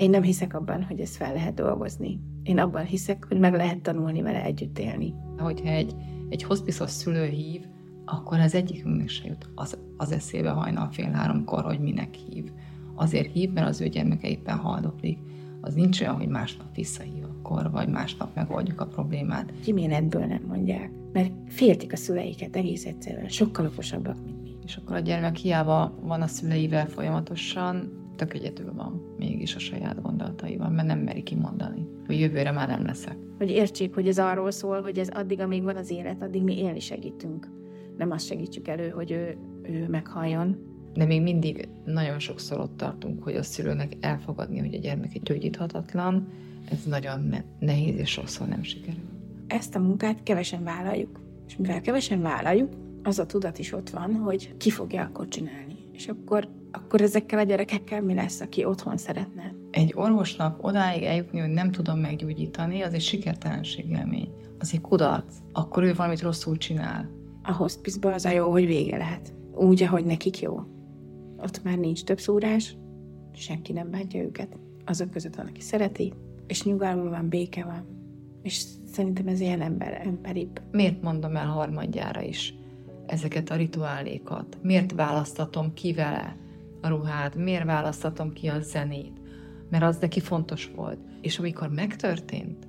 Én nem hiszek abban, hogy ezt fel lehet dolgozni. Én abban hiszek, hogy meg lehet tanulni vele együtt élni. Hogyha egy, egy hospiszos szülő hív, akkor az egyikünknek se jut az, az eszébe hajnal fél háromkor, hogy minek hív. Azért hív, mert az ő gyermeke éppen haldoklik. Az nincs olyan, hogy másnap visszahív akkor, vagy másnap megoldjuk a problémát. Kiméletből nem mondják, mert féltik a szüleiket egész egyszerűen, sokkal okosabbak, mint mi. És akkor a gyermek hiába van a szüleivel folyamatosan, tök egyedül van mégis a saját gondolataival, mert nem meri kimondani, hogy jövőre már nem leszek. Hogy értsék, hogy ez arról szól, hogy ez addig, amíg van az élet, addig mi élni segítünk. Nem azt segítsük elő, hogy ő, ő meghalljon. De még mindig nagyon sokszor ott tartunk, hogy a szülőnek elfogadni, hogy a gyermek egy gyógyíthatatlan, ez nagyon nehéz, és sokszor nem sikerül. Ezt a munkát kevesen vállaljuk. És mivel kevesen vállaljuk, az a tudat is ott van, hogy ki fogja akkor csinálni. És akkor akkor ezekkel a gyerekekkel mi lesz, aki otthon szeretne? Egy orvosnak odáig eljutni, hogy nem tudom meggyógyítani, az egy sikertelenség élmény. Az egy kudarc. Akkor ő valamit rosszul csinál. A hospice az a jó, hogy vége lehet. Úgy, ahogy nekik jó. Ott már nincs több szúrás, senki nem bántja őket. Azok között van, aki szereti, és nyugalom van, béke van. És szerintem ez ilyen ember, emberibb. Miért mondom el harmadjára is ezeket a rituálékat? Miért választatom ki vele? A ruhát, miért választatom ki a zenét, mert az neki fontos volt. És amikor megtörtént,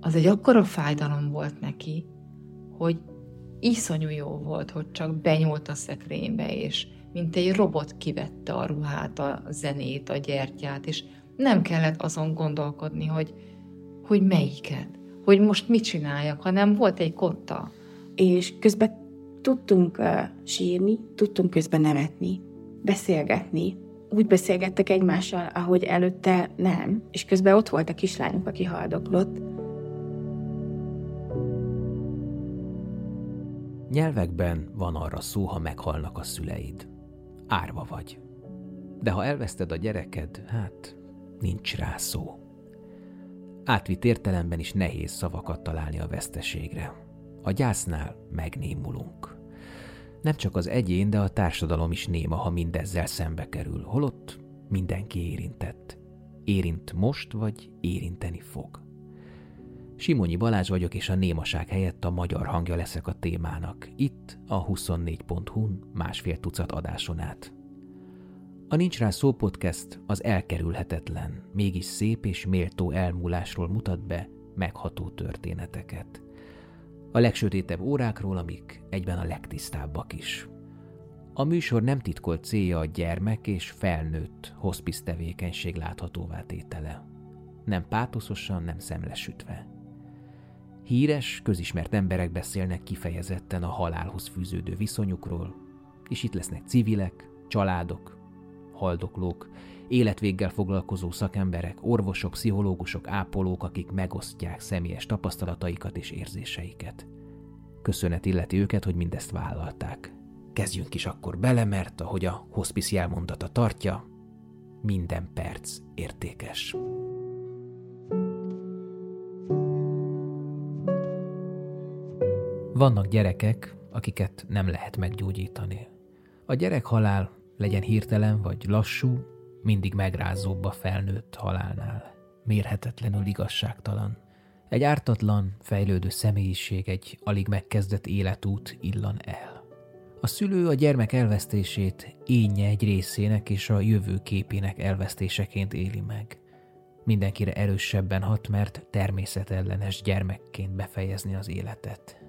az egy akkora fájdalom volt neki, hogy iszonyú jó volt, hogy csak benyúlt a szekrénybe, és mint egy robot kivette a ruhát, a zenét, a gyertyát, és nem kellett azon gondolkodni, hogy, hogy melyiket, hogy most mit csináljak, hanem volt egy kotta. És közben tudtunk uh, sírni, tudtunk közben nevetni, beszélgetni. Úgy beszélgettek egymással, ahogy előtte nem, és közben ott volt a kislányunk, aki haldoklott. Nyelvekben van arra szó, ha meghalnak a szüleid. Árva vagy. De ha elveszted a gyereked, hát nincs rá szó. Átvitt értelemben is nehéz szavakat találni a veszteségre. A gyásznál megnémulunk. Nem csak az egyén, de a társadalom is néma, ha mindezzel szembe kerül, holott mindenki érintett. Érint most, vagy érinteni fog. Simonyi Balázs vagyok, és a némaság helyett a magyar hangja leszek a témának. Itt a 24.hu-n másfél tucat adáson át. A Nincs Rá Szó podcast az elkerülhetetlen, mégis szép és méltó elmúlásról mutat be megható történeteket. A legsötétebb órákról, amik egyben a legtisztábbak is. A műsor nem titkolt célja a gyermek és felnőtt hospice tevékenység láthatóvá tétele. Nem pátoszosan, nem szemlesütve. Híres, közismert emberek beszélnek kifejezetten a halálhoz fűződő viszonyukról, és itt lesznek civilek, családok, haldoklók, életvéggel foglalkozó szakemberek, orvosok, pszichológusok, ápolók, akik megosztják személyes tapasztalataikat és érzéseiket. Köszönet illeti őket, hogy mindezt vállalták. Kezdjünk is akkor bele, mert ahogy a hospice jelmondata tartja, minden perc értékes. Vannak gyerekek, akiket nem lehet meggyógyítani. A gyerekhalál legyen hirtelen vagy lassú, mindig megrázóbb a felnőtt halálnál. Mérhetetlenül igazságtalan. Egy ártatlan, fejlődő személyiség, egy alig megkezdett életút illan el. A szülő a gyermek elvesztését énje egy részének és a jövő képének elvesztéseként éli meg. Mindenkire erősebben hat, mert természetellenes gyermekként befejezni az életet.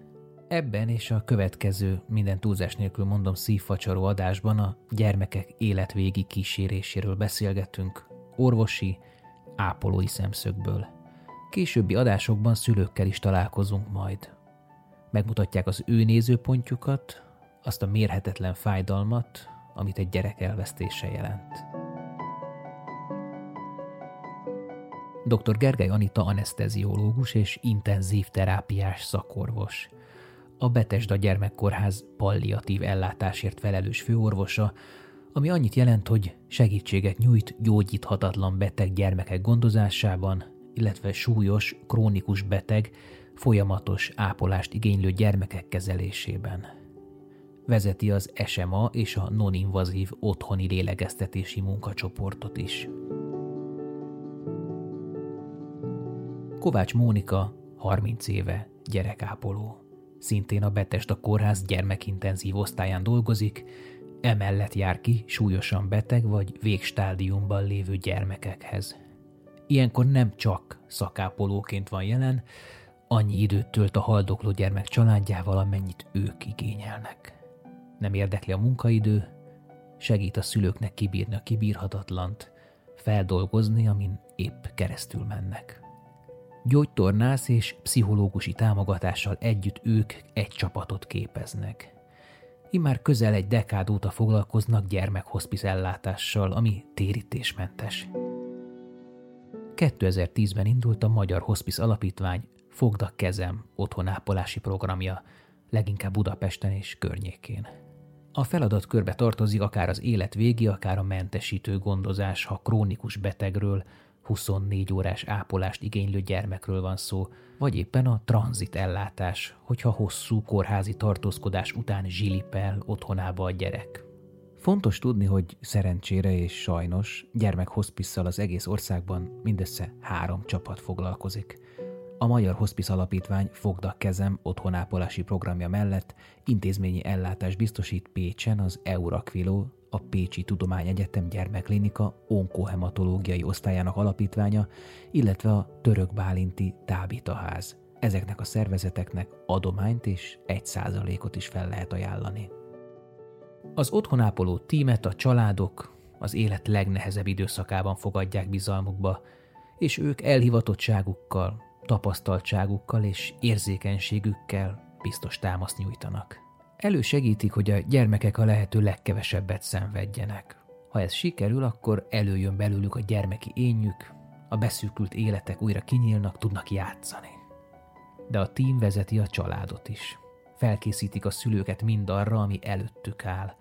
Ebben és a következő, minden túlzás nélkül mondom szívfacsaró adásban a gyermekek életvégi kíséréséről beszélgetünk, orvosi, ápolói szemszögből. Későbbi adásokban szülőkkel is találkozunk majd. Megmutatják az ő nézőpontjukat, azt a mérhetetlen fájdalmat, amit egy gyerek elvesztése jelent. Dr. Gergely Anita anesteziológus és intenzív terápiás szakorvos – a Betesda Gyermekkórház palliatív ellátásért felelős főorvosa, ami annyit jelent, hogy segítséget nyújt gyógyíthatatlan beteg gyermekek gondozásában, illetve súlyos, krónikus beteg, folyamatos ápolást igénylő gyermekek kezelésében. Vezeti az SMA és a non-invazív otthoni lélegeztetési munkacsoportot is. Kovács Mónika 30 éve gyerekápoló. Szintén a Betesda Kórház gyermekintenzív osztályán dolgozik, emellett jár ki súlyosan beteg vagy végstádiumban lévő gyermekekhez. Ilyenkor nem csak szakápolóként van jelen, annyi időt tölt a haldokló gyermek családjával, amennyit ők igényelnek. Nem érdekli a munkaidő, segít a szülőknek kibírni a kibírhatatlant, feldolgozni, amin épp keresztül mennek. Gyógytornász és pszichológusi támogatással együtt ők egy csapatot képeznek. Immár közel egy dekád óta foglalkoznak gyermekhospice ellátással, ami térítésmentes. 2010-ben indult a Magyar Hospice Alapítvány Fogd kezem otthonápolási programja, leginkább Budapesten és környékén. A feladat körbe tartozik akár az élet végi, akár a mentesítő gondozás, ha krónikus betegről, 24 órás ápolást igénylő gyermekről van szó, vagy éppen a tranzit ellátás, hogyha hosszú kórházi tartózkodás után zsilipel otthonába a gyerek. Fontos tudni, hogy szerencsére és sajnos gyermekhospisszal az egész országban mindössze három csapat foglalkozik. A Magyar Hospice Alapítvány Fogda kezem otthonápolási programja mellett intézményi ellátás biztosít Pécsen az Eurakviló, a Pécsi Tudományegyetem gyermekklinika onkohematológiai osztályának alapítványa, illetve a Török Bálinti Tábitaház. Ezeknek a szervezeteknek adományt és egy százalékot is fel lehet ajánlani. Az otthonápoló tímet a családok az élet legnehezebb időszakában fogadják bizalmukba, és ők elhivatottságukkal, tapasztaltságukkal és érzékenységükkel biztos támaszt nyújtanak. Elősegítik, hogy a gyermekek a lehető legkevesebbet szenvedjenek. Ha ez sikerül, akkor előjön belőlük a gyermeki énjük, a beszűkült életek újra kinyílnak, tudnak játszani. De a tím vezeti a családot is. Felkészítik a szülőket mindarra, ami előttük áll.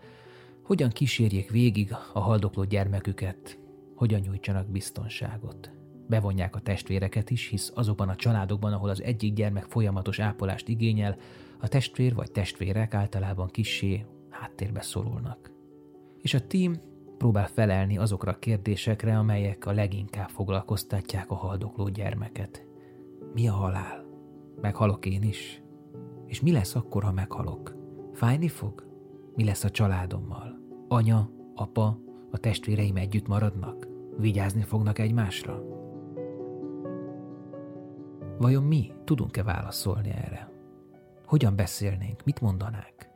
Hogyan kísérjék végig a haldokló gyermeküket, hogyan nyújtsanak biztonságot. Bevonják a testvéreket is, hisz azokban a családokban, ahol az egyik gyermek folyamatos ápolást igényel, a testvér vagy testvérek általában kissé háttérbe szorulnak. És a tím próbál felelni azokra a kérdésekre, amelyek a leginkább foglalkoztatják a haldokló gyermeket. Mi a halál? Meghalok én is? És mi lesz akkor, ha meghalok? Fájni fog? Mi lesz a családommal? Anya, apa, a testvéreim együtt maradnak? Vigyázni fognak egymásra? Vajon mi tudunk-e válaszolni erre? Hogyan beszélnénk? Mit mondanák?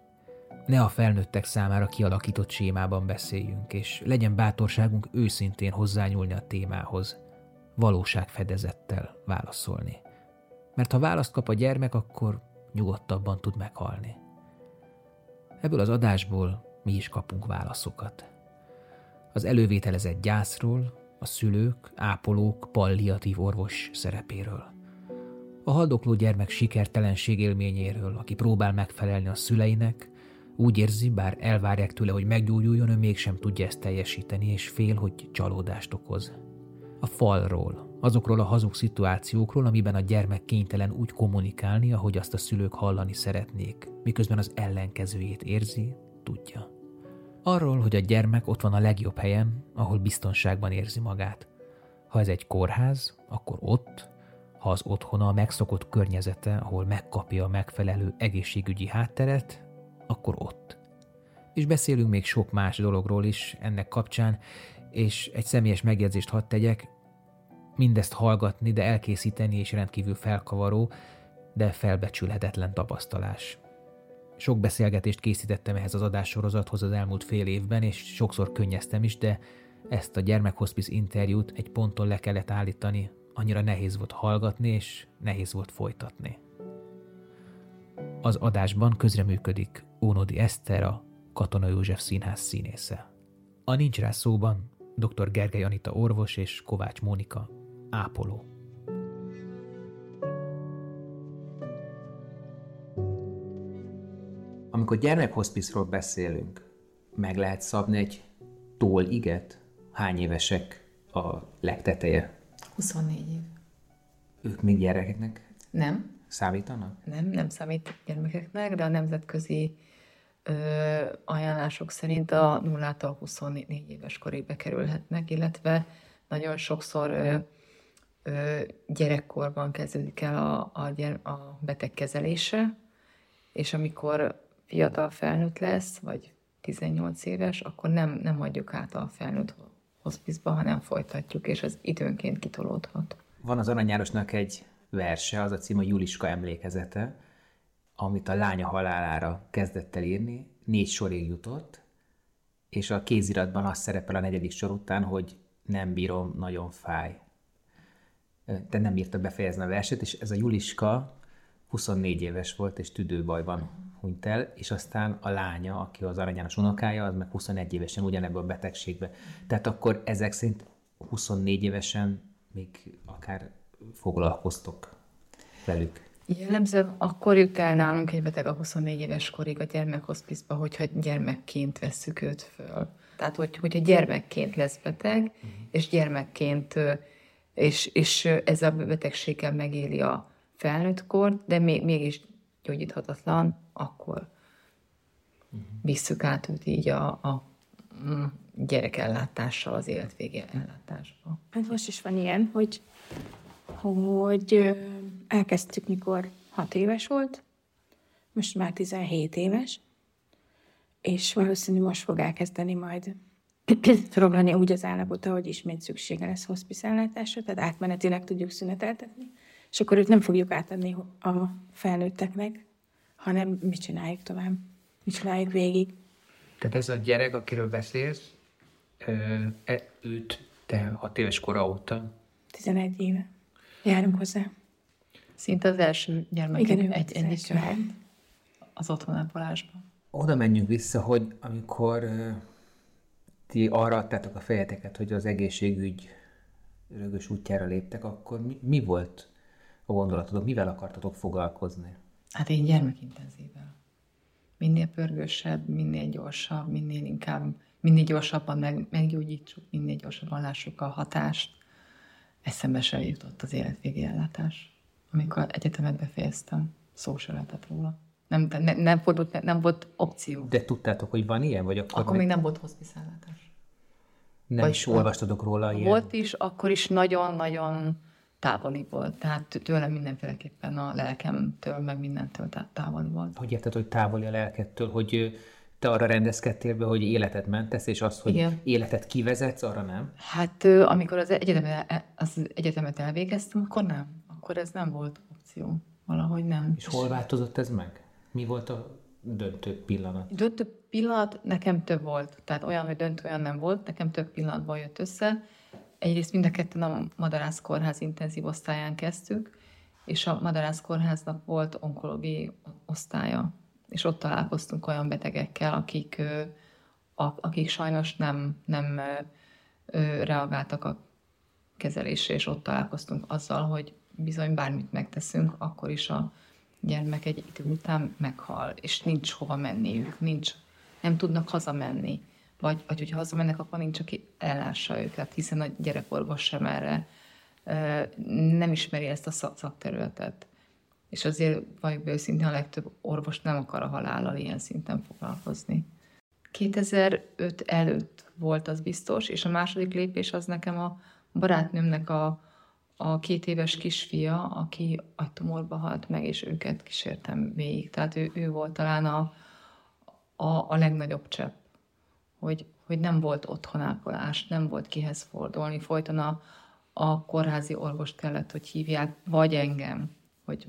Ne a felnőttek számára kialakított sémában beszéljünk, és legyen bátorságunk őszintén hozzányúlni a témához, valóságfedezettel válaszolni. Mert ha választ kap a gyermek, akkor nyugodtabban tud meghalni. Ebből az adásból mi is kapunk válaszokat. Az elővételezett gyászról, a szülők, ápolók, palliatív orvos szerepéről a haldokló gyermek sikertelenség élményéről, aki próbál megfelelni a szüleinek, úgy érzi, bár elvárják tőle, hogy meggyógyuljon, ő mégsem tudja ezt teljesíteni, és fél, hogy csalódást okoz. A falról, azokról a hazug szituációkról, amiben a gyermek kénytelen úgy kommunikálni, ahogy azt a szülők hallani szeretnék, miközben az ellenkezőjét érzi, tudja. Arról, hogy a gyermek ott van a legjobb helyen, ahol biztonságban érzi magát. Ha ez egy kórház, akkor ott, ha az otthona a megszokott környezete, ahol megkapja a megfelelő egészségügyi hátteret, akkor ott. És beszélünk még sok más dologról is ennek kapcsán, és egy személyes megjegyzést hadd tegyek, mindezt hallgatni, de elkészíteni és rendkívül felkavaró, de felbecsülhetetlen tapasztalás. Sok beszélgetést készítettem ehhez az adássorozathoz az elmúlt fél évben, és sokszor könnyeztem is, de ezt a gyermekhospice interjút egy ponton le kellett állítani, annyira nehéz volt hallgatni, és nehéz volt folytatni. Az adásban közreműködik Ónodi Eszter, a Katona József Színház színésze. A Nincs rá szóban dr. Gergely Anita orvos és Kovács Mónika ápoló. Amikor gyermekhospice beszélünk, meg lehet szabni egy iget? Hány évesek a legteteje 24 év. Ők még gyerekeknek nem. Számítanak? Nem, nem számít gyermekeknek, de a nemzetközi ö, ajánlások szerint a 0-tól 24 éves korig bekerülhetnek, illetve nagyon sokszor ö, gyerekkorban kezdődik el a, a, gyere, a beteg kezelése, és amikor fiatal felnőtt lesz, vagy 18 éves, akkor nem, nem adjuk át a felnőtt hospizba, hanem folytatjuk, és az időnként kitolódhat. Van az Aranyárosnak egy verse, az a cím a Juliska emlékezete, amit a lánya halálára kezdett el írni, négy sorig jutott, és a kéziratban az szerepel a negyedik sor után, hogy nem bírom, nagyon fáj. De nem írta befejezni a verset, és ez a Juliska 24 éves volt, és tüdőbajban hunyt el, és aztán a lánya, aki az aranyános unokája, az meg 21 évesen ugyanebből a betegségbe. Tehát akkor ezek szerint 24 évesen még akár foglalkoztok velük. Jellemzően akkor jut el nálunk egy beteg a 24 éves korig a gyermekhospizba, hogyha gyermekként vesszük őt föl. Tehát, hogy, hogyha gyermekként lesz beteg, uh-huh. és gyermekként, és, és ez a betegséggel megéli a felnőtt kort, de még, mégis gyógyíthatatlan, akkor visszük át őt így a, a mm, gyerekellátással az életvége ellátásba. Hát most is van ilyen, hogy, hogy elkezdtük, mikor hat éves volt, most már 17 éves, és valószínű most fog elkezdeni majd roglani úgy az állapota, hogy ismét szüksége lesz hospice ellátásra, tehát átmenetileg tudjuk szüneteltetni, és akkor őt nem fogjuk átadni a felnőtteknek, hanem mit csináljuk tovább, mit csináljuk végig. Tehát ez a gyerek, akiről beszélsz, e, őt te hat éves kora óta? 11 éve. Járunk hozzá. Szinte az első gyermek Igen, egy, egy, egy az otthonápolásban. Oda menjünk vissza, hogy amikor ti arra adtátok a fejeteket, hogy az egészségügy rögös útjára léptek, akkor mi, mi volt a gondolatotok? Mivel akartatok foglalkozni? Hát én gyermekintenzívvel. Minél pörgősebb, minél gyorsabb, minél inkább, minél gyorsabban meg, meggyógyítsuk, minél gyorsabban lássuk a hatást. Eszembe se jutott az életvégi ellátás. Amikor egyetemet befejeztem, szó se lehetett róla. Nem, ne, nem, fordult, nem volt opció. De tudtátok, hogy van ilyen? Vagy akkor, akkor még nem volt hospiszállátás. Nem vagy is olvastatok róla ilyen? Volt is, akkor is nagyon-nagyon távoli volt. Tehát tőlem mindenféleképpen a lelkemtől, meg mindentől távoli volt. Hogy érted, hogy távoli a lelkettől, hogy te arra rendezkedtél be, hogy életet mentesz, és azt, hogy Igen. életet kivezetsz, arra nem? Hát amikor az egyetemet, az egyetemet elvégeztem, akkor nem. Akkor ez nem volt opció. Valahogy nem. És hol változott ez meg? Mi volt a döntő pillanat? Döntő pillanat nekem több volt. Tehát olyan, hogy döntő olyan nem volt, nekem több pillanatban jött össze. Egyrészt mind a ketten a Madarász Kórház intenzív osztályán kezdtük, és a Madarász Kórháznak volt onkológiai osztálya, és ott találkoztunk olyan betegekkel, akik, akik sajnos nem, nem reagáltak a kezelésre, és ott találkoztunk azzal, hogy bizony bármit megteszünk, akkor is a gyermek egy idő után meghal, és nincs hova menniük, nincs, nem tudnak hazamenni. Vagy, vagy hogyha hazamennek, akkor nincs, aki ellássa őket, hiszen a gyerekorvos sem erre nem ismeri ezt a szakterületet. És azért valljuk őszintén, a legtöbb orvos nem akar a halállal ilyen szinten foglalkozni. 2005 előtt volt az biztos, és a második lépés az nekem a barátnőmnek a, a két éves kisfia, aki agytumorba halt meg, és őket kísértem végig. Tehát ő, ő volt talán a, a, a legnagyobb csepp, hogy, hogy nem volt otthonápolás, nem volt kihez fordulni, folyton a, a kórházi orvost kellett, hogy hívják, vagy engem, hogy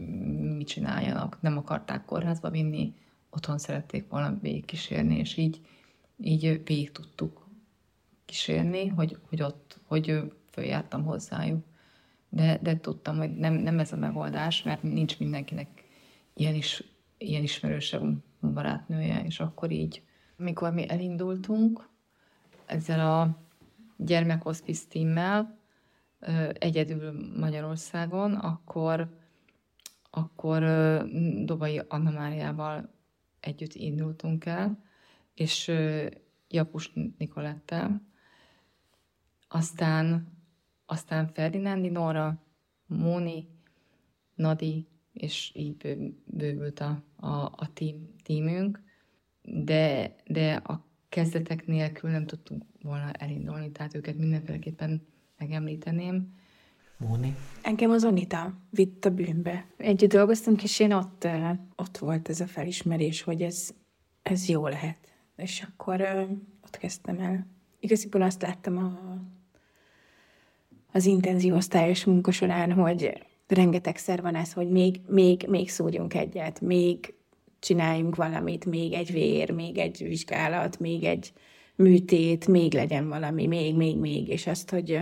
mit csináljanak. Nem akarták kórházba vinni, otthon szerették volna végig kísérni, és így, így végig tudtuk kísérni, hogy, hogy ott, hogy följártam hozzájuk de, de tudtam, hogy nem, nem ez a megoldás, mert nincs mindenkinek ilyen, is, ilyen ismerőse barátnője, és akkor így, amikor mi elindultunk ezzel a gyermekhospice tímmel, egyedül Magyarországon, akkor, akkor Dobai Anna Máriával együtt indultunk el, és Japus Nikolettel. Aztán aztán Ferdinándi Nóra, Móni, Nadi, és így bővült a, a, a tím, tímünk, de, de a kezdetek nélkül nem tudtunk volna elindulni, tehát őket mindenféleképpen megemlíteném. Móni? Engem az Anita vitt a bűnbe. Együtt dolgoztunk, és én ott, ott volt ez a felismerés, hogy ez, ez jó lehet. És akkor ott kezdtem el. Igaziból azt láttam a, az intenzív osztályos munka során, hogy rengetegszer van ez, hogy még, még, még szúrjunk egyet, még csináljunk valamit, még egy vér, még egy vizsgálat, még egy műtét, még legyen valami, még, még, még, és azt, hogy,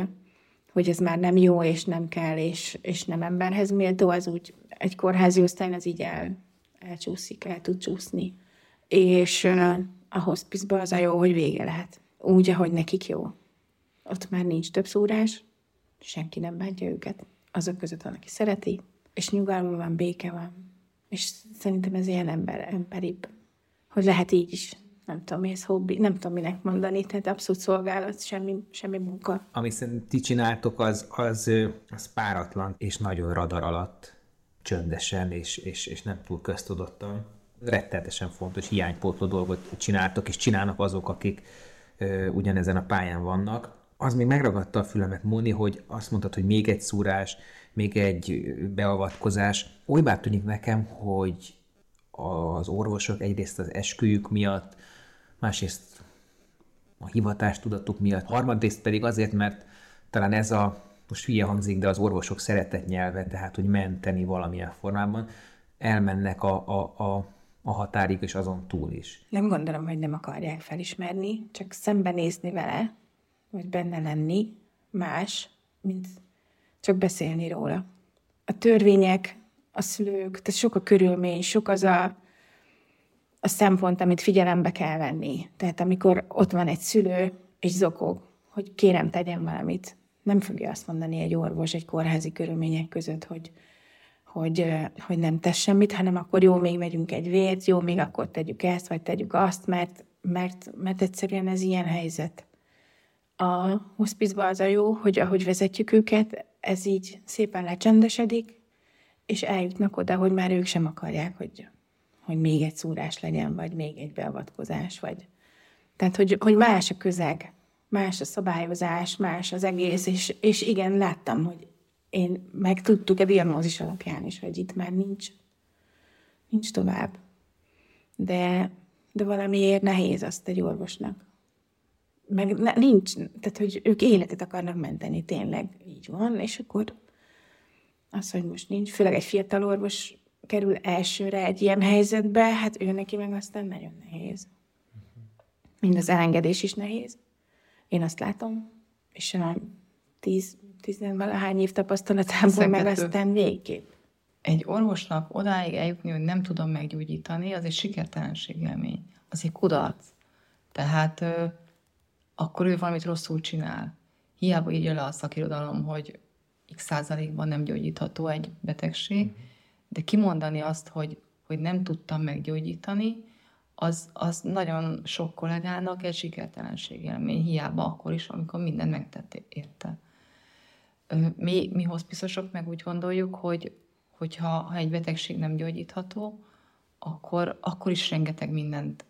hogy ez már nem jó, és nem kell, és, és nem emberhez méltó, az úgy egy kórházi osztályon az így el, elcsúszik, el tud csúszni. És a hospice az a jó, hogy vége lehet. Úgy, ahogy nekik jó. Ott már nincs több szúrás, senki nem bántja őket. Azok között van, aki szereti, és nyugalom van, béke van. És szerintem ez ilyen ember, emberibb. Hogy lehet így is. Nem tudom, ez hobbi, nem tudom, minek mondani, tehát abszolút szolgálat, semmi, semmi munka. Amit szerintem ti csináltok, az, az, az páratlan, és nagyon radar alatt, csöndesen, és, és, és nem túl köztudottan. Rettenetesen fontos, hiánypótló dolgot csináltok, és csinálnak azok, akik ö, ugyanezen a pályán vannak. Az még megragadta a fülemet, Móni, hogy azt mondtad, hogy még egy szúrás, még egy beavatkozás. Olybá tűnik nekem, hogy az orvosok egyrészt az esküjük miatt, másrészt a hivatástudatuk miatt, harmadrészt pedig azért, mert talán ez a, most hülye hangzik, de az orvosok szeretett nyelve, tehát hogy menteni valamilyen formában, elmennek a, a, a, a határig és azon túl is. Nem gondolom, hogy nem akarják felismerni, csak szembenézni vele, vagy benne lenni más, mint csak beszélni róla. A törvények, a szülők, tehát sok a körülmény, sok az a, a szempont, amit figyelembe kell venni. Tehát amikor ott van egy szülő, és zokog, hogy kérem, tegyen valamit, nem fogja azt mondani egy orvos egy kórházi körülmények között, hogy, hogy, hogy nem tesz semmit, hanem akkor jó, még megyünk egy vért, jó, még akkor tegyük ezt, vagy tegyük azt, mert, mert, mert egyszerűen ez ilyen helyzet. A hospice az a jó, hogy ahogy vezetjük őket, ez így szépen lecsendesedik, és eljutnak oda, hogy már ők sem akarják, hogy, hogy még egy szúrás legyen, vagy még egy beavatkozás, vagy... Tehát, hogy, hogy más a közeg, más a szabályozás, más az egész, és, és igen, láttam, hogy én meg tudtuk a diagnózis alapján is, hogy itt már nincs, nincs tovább. De, de valamiért nehéz azt egy orvosnak. Meg ne, nincs, tehát hogy ők életet akarnak menteni, tényleg így van, és akkor az, hogy most nincs, főleg egy fiatal orvos kerül elsőre egy ilyen helyzetbe, hát ő neki meg aztán nagyon nehéz. Mind az elengedés is nehéz. Én azt látom, és a tíz, tizenvalahány év tapasztalatából meg aztán végképp. Egy orvosnak odáig eljutni, hogy nem tudom meggyógyítani, az egy sikertelenség élmény. Az egy kudarc. Tehát akkor ő valamit rosszul csinál. Hiába írja le a szakirodalom, hogy x százalékban nem gyógyítható egy betegség, de kimondani azt, hogy, hogy nem tudtam meggyógyítani, az, az nagyon sok kollégának egy sikertelenség élmény, hiába akkor is, amikor mindent megtett érte. Mi, mi hospiszosok meg úgy gondoljuk, hogy hogyha ha egy betegség nem gyógyítható, akkor, akkor is rengeteg mindent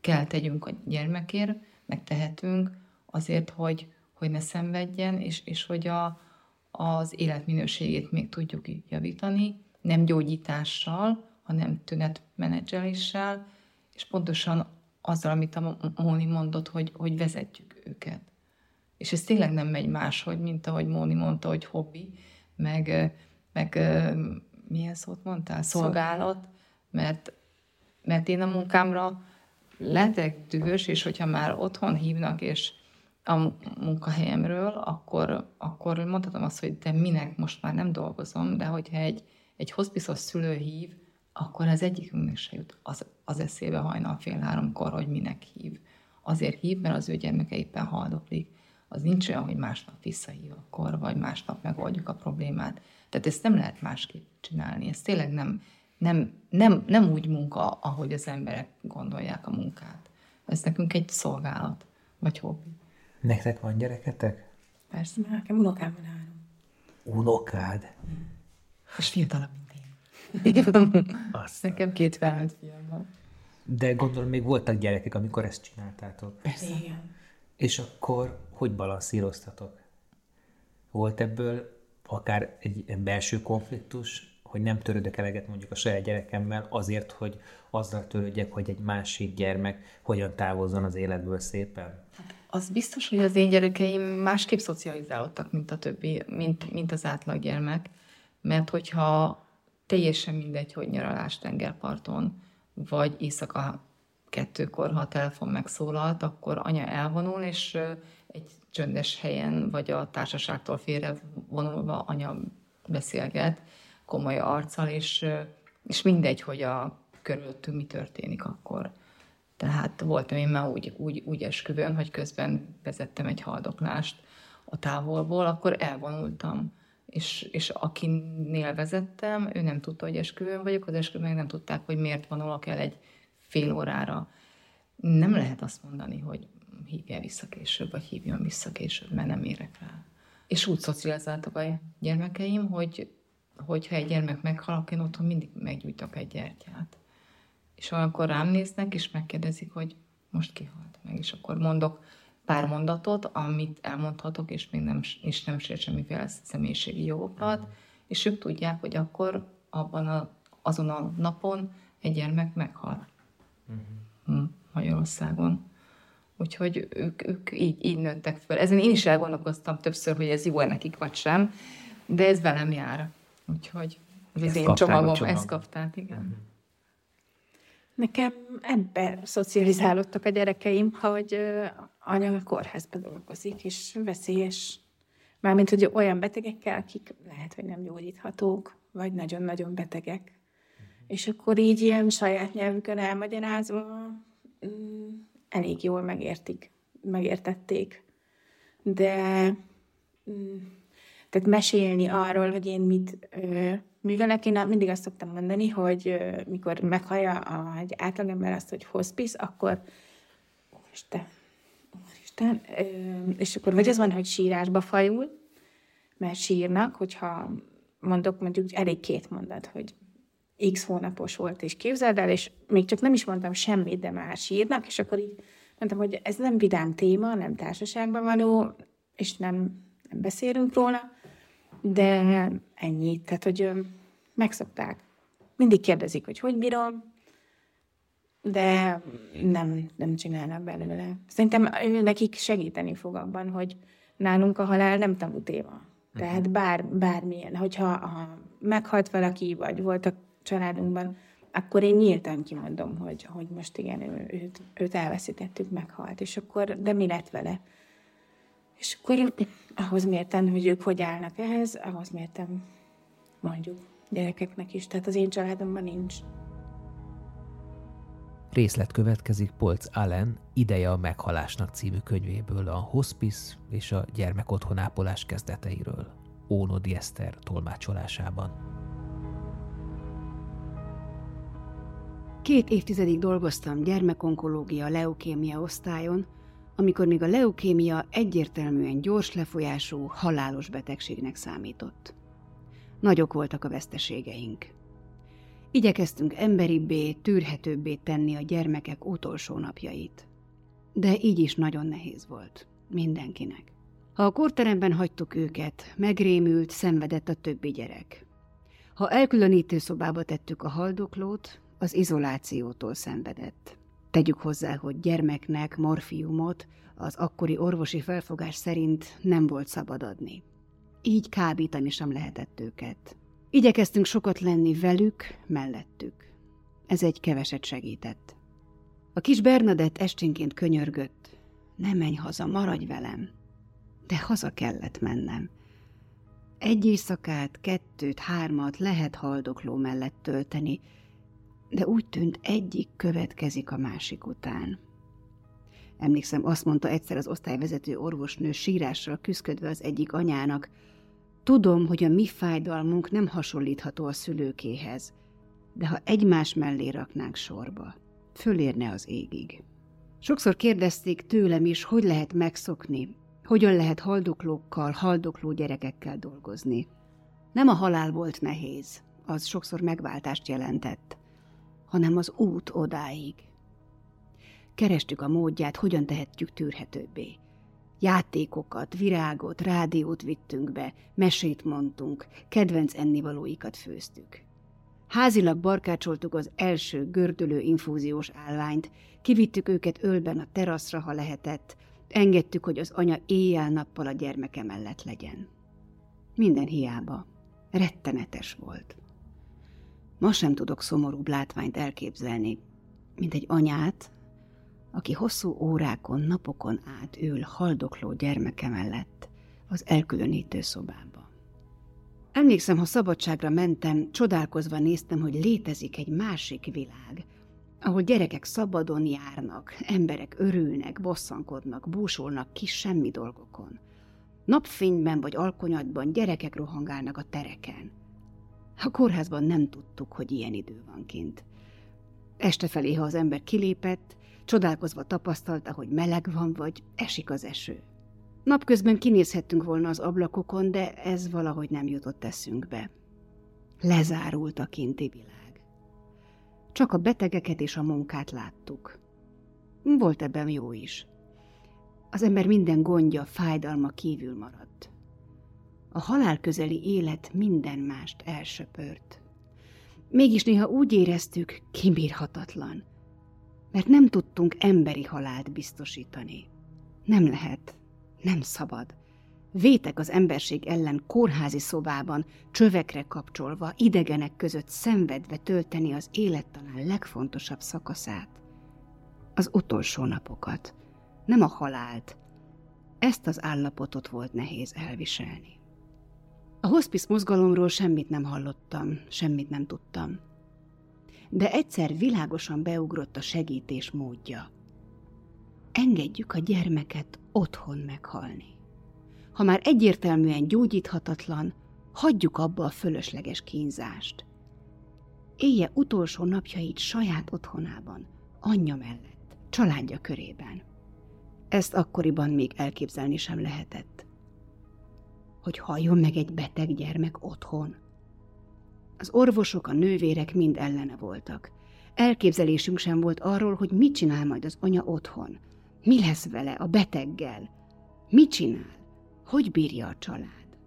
kell tegyünk a gyermekért, megtehetünk azért, hogy, hogy ne szenvedjen, és, és hogy a, az életminőségét még tudjuk javítani, nem gyógyítással, hanem tünetmenedzseléssel, és pontosan azzal, amit a Móni mondott, hogy, hogy vezetjük őket. És ez tényleg nem megy máshogy, mint ahogy Móni mondta, hogy hobbi, meg, meg milyen szót mondtál? Szolgálat, mert, mert én a munkámra lehetek dühös, és hogyha már otthon hívnak, és a munkahelyemről, akkor, akkor mondhatom azt, hogy de minek most már nem dolgozom, de hogyha egy, egy hospiszos szülő hív, akkor az egyikünknek se jut az, az eszébe hajnal fél háromkor, hogy minek hív. Azért hív, mert az ő gyermeke éppen haldoklik. Az nincs olyan, hogy másnap visszahív akkor, vagy másnap megoldjuk a problémát. Tehát ezt nem lehet másképp csinálni. Ez tényleg nem, nem, nem, nem úgy munka, ahogy az emberek gondolják a munkát. Ez nekünk egy szolgálat, vagy hobbi. Nektek van gyereketek? Persze, mert nekem unokám van három. Unokád? És fiatalabb, mint én. Azt. Nekem két felnőtt fiam van. De gondolom még voltak gyerekek, amikor ezt csináltátok. Persze. Igen. És akkor hogy balanszíroztatok? Volt ebből akár egy belső konfliktus, hogy nem törődök eleget mondjuk a saját gyerekemmel azért, hogy azzal törődjek, hogy egy másik gyermek hogyan távozzon az életből szépen? Az biztos, hogy az én gyerekeim másképp szocializálódtak, mint a többi, mint, mint az átlaggyermek. Mert hogyha teljesen mindegy, hogy nyaralás tengerparton, vagy éjszaka kettőkor, ha a telefon megszólalt, akkor anya elvonul, és egy csöndes helyen, vagy a társaságtól félre vonulva anya beszélget komoly arccal, és, és mindegy, hogy a körülöttünk mi történik akkor. Tehát voltam én már úgy, úgy, úgy esküvőn, hogy közben vezettem egy haldoklást a távolból, akkor elvonultam. És, és akinél vezettem, ő nem tudta, hogy esküvőn vagyok, az esküvőn nem tudták, hogy miért vonulok el egy fél órára. Nem lehet azt mondani, hogy hívjál vissza később, vagy hívjon vissza később, mert nem érek rá. És úgy szocializáltak a gyermekeim, hogy hogyha egy gyermek meghal, akkor én otthon mindig meggyújtok egy gyertyát. És olyankor rám néznek, és megkérdezik, hogy most kihalt meg, és akkor mondok pár mondatot, amit elmondhatok, és még nem, és nem sér semmiféle személyiségi jogokat, és ők tudják, hogy akkor abban a, azon a napon egy gyermek meghal uh-huh. Magyarországon. Úgyhogy ők, ők így, így nőttek fel. Ezen én is elgondolkoztam többször, hogy ez jó nekik, vagy sem, de ez velem jár. Úgyhogy ez én csomagom, csomag. ezt kapták, igen. Uh-huh. Nekem ebben szocializálódtak a gyerekeim, hogy anya a kórházban dolgozik, és veszélyes. Mármint, hogy olyan betegekkel, akik lehet, hogy nem gyógyíthatók, vagy nagyon-nagyon betegek. Uh-huh. És akkor így ilyen saját nyelvükön elmagyarázva mm, elég jól megértik, megértették. De mm, tehát mesélni arról, hogy én mit ö, művelek, én mindig azt szoktam mondani, hogy ö, mikor meghallja a, egy átlagember azt, hogy hospice, akkor Úristen, Úristen, ö, és akkor vagy az van, hogy sírásba fajul, mert sírnak, hogyha mondok mondjuk elég két mondat, hogy x hónapos volt, és képzeld el, és még csak nem is mondtam semmit, de már sírnak, és akkor így mondtam, hogy ez nem vidám téma, nem társaságban való, és nem, nem beszélünk róla, de ennyi. Tehát, hogy megszokták. Mindig kérdezik, hogy hogy bírom, de nem, nem csinálnak belőle. Szerintem nekik segíteni fog abban, hogy nálunk a halál nem tabu téma. Tehát mhm. bár, bármilyen, hogyha ha meghalt valaki, vagy volt a családunkban, akkor én nyíltan kimondom, hogy, hogy most igen, őt, őt elveszítettük, meghalt, és akkor, de mi lett vele? És akkor ahhoz mértem, hogy ők hogy állnak ehhez, ahhoz mértem mondjuk gyerekeknek is. Tehát az én családomban nincs. Részlet következik Polc Allen Ideje a meghalásnak című könyvéből a hospice és a gyermekotthonápolás kezdeteiről. Ónodi Eszter tolmácsolásában. Két évtizedig dolgoztam gyermekonkológia leukémia osztályon, amikor még a leukémia egyértelműen gyors lefolyású, halálos betegségnek számított. Nagyok voltak a veszteségeink. Igyekeztünk emberibbé, tűrhetőbbé tenni a gyermekek utolsó napjait. De így is nagyon nehéz volt. Mindenkinek. Ha a korteremben hagytuk őket, megrémült, szenvedett a többi gyerek. Ha elkülönítő szobába tettük a haldoklót, az izolációtól szenvedett. Tegyük hozzá, hogy gyermeknek morfiumot az akkori orvosi felfogás szerint nem volt szabad adni. Így kábítani sem lehetett őket. Igyekeztünk sokat lenni velük, mellettük. Ez egy keveset segített. A kis Bernadett esténként könyörgött. Ne menj haza, maradj velem. De haza kellett mennem. Egy éjszakát, kettőt, hármat lehet haldokló mellett tölteni, de úgy tűnt egyik következik a másik után. Emlékszem, azt mondta egyszer az osztályvezető orvosnő sírással küszködve az egyik anyának, tudom, hogy a mi fájdalmunk nem hasonlítható a szülőkéhez, de ha egymás mellé raknánk sorba, fölérne az égig. Sokszor kérdezték tőlem is, hogy lehet megszokni, hogyan lehet haldoklókkal, haldokló gyerekekkel dolgozni. Nem a halál volt nehéz, az sokszor megváltást jelentett hanem az út odáig. Kerestük a módját, hogyan tehetjük tűrhetőbbé. Játékokat, virágot, rádiót vittünk be, mesét mondtunk, kedvenc ennivalóikat főztük. Házilag barkácsoltuk az első gördülő infúziós állványt, kivittük őket ölben a teraszra, ha lehetett, engedtük, hogy az anya éjjel-nappal a gyermeke mellett legyen. Minden hiába. Rettenetes volt. Ma sem tudok szomorúbb látványt elképzelni, mint egy anyát, aki hosszú órákon, napokon át ül haldokló gyermeke mellett az elkülönítő szobába. Emlékszem, ha szabadságra mentem, csodálkozva néztem, hogy létezik egy másik világ, ahol gyerekek szabadon járnak, emberek örülnek, bosszankodnak, búsulnak kis semmi dolgokon. Napfényben vagy alkonyatban gyerekek rohangálnak a tereken. A kórházban nem tudtuk, hogy ilyen idő van kint. Este felé, ha az ember kilépett, csodálkozva tapasztalta, hogy meleg van, vagy esik az eső. Napközben kinézhettünk volna az ablakokon, de ez valahogy nem jutott eszünkbe. Lezárult a kinti világ. Csak a betegeket és a munkát láttuk. Volt ebben jó is. Az ember minden gondja, fájdalma kívül maradt. A halál közeli élet minden mást elsöpört. Mégis néha úgy éreztük, kibírhatatlan, mert nem tudtunk emberi halált biztosítani. Nem lehet, nem szabad. Vétek az emberség ellen kórházi szobában, csövekre kapcsolva, idegenek között szenvedve tölteni az élet talán legfontosabb szakaszát. Az utolsó napokat, nem a halált. Ezt az állapotot volt nehéz elviselni. A hospice mozgalomról semmit nem hallottam, semmit nem tudtam. De egyszer világosan beugrott a segítés módja. Engedjük a gyermeket otthon meghalni. Ha már egyértelműen gyógyíthatatlan, hagyjuk abba a fölösleges kínzást. Élje utolsó napjait saját otthonában, anyja mellett, családja körében. Ezt akkoriban még elképzelni sem lehetett hogy halljon meg egy beteg gyermek otthon. Az orvosok, a nővérek mind ellene voltak. Elképzelésünk sem volt arról, hogy mit csinál majd az anya otthon. Mi lesz vele, a beteggel? Mit csinál? Hogy bírja a család?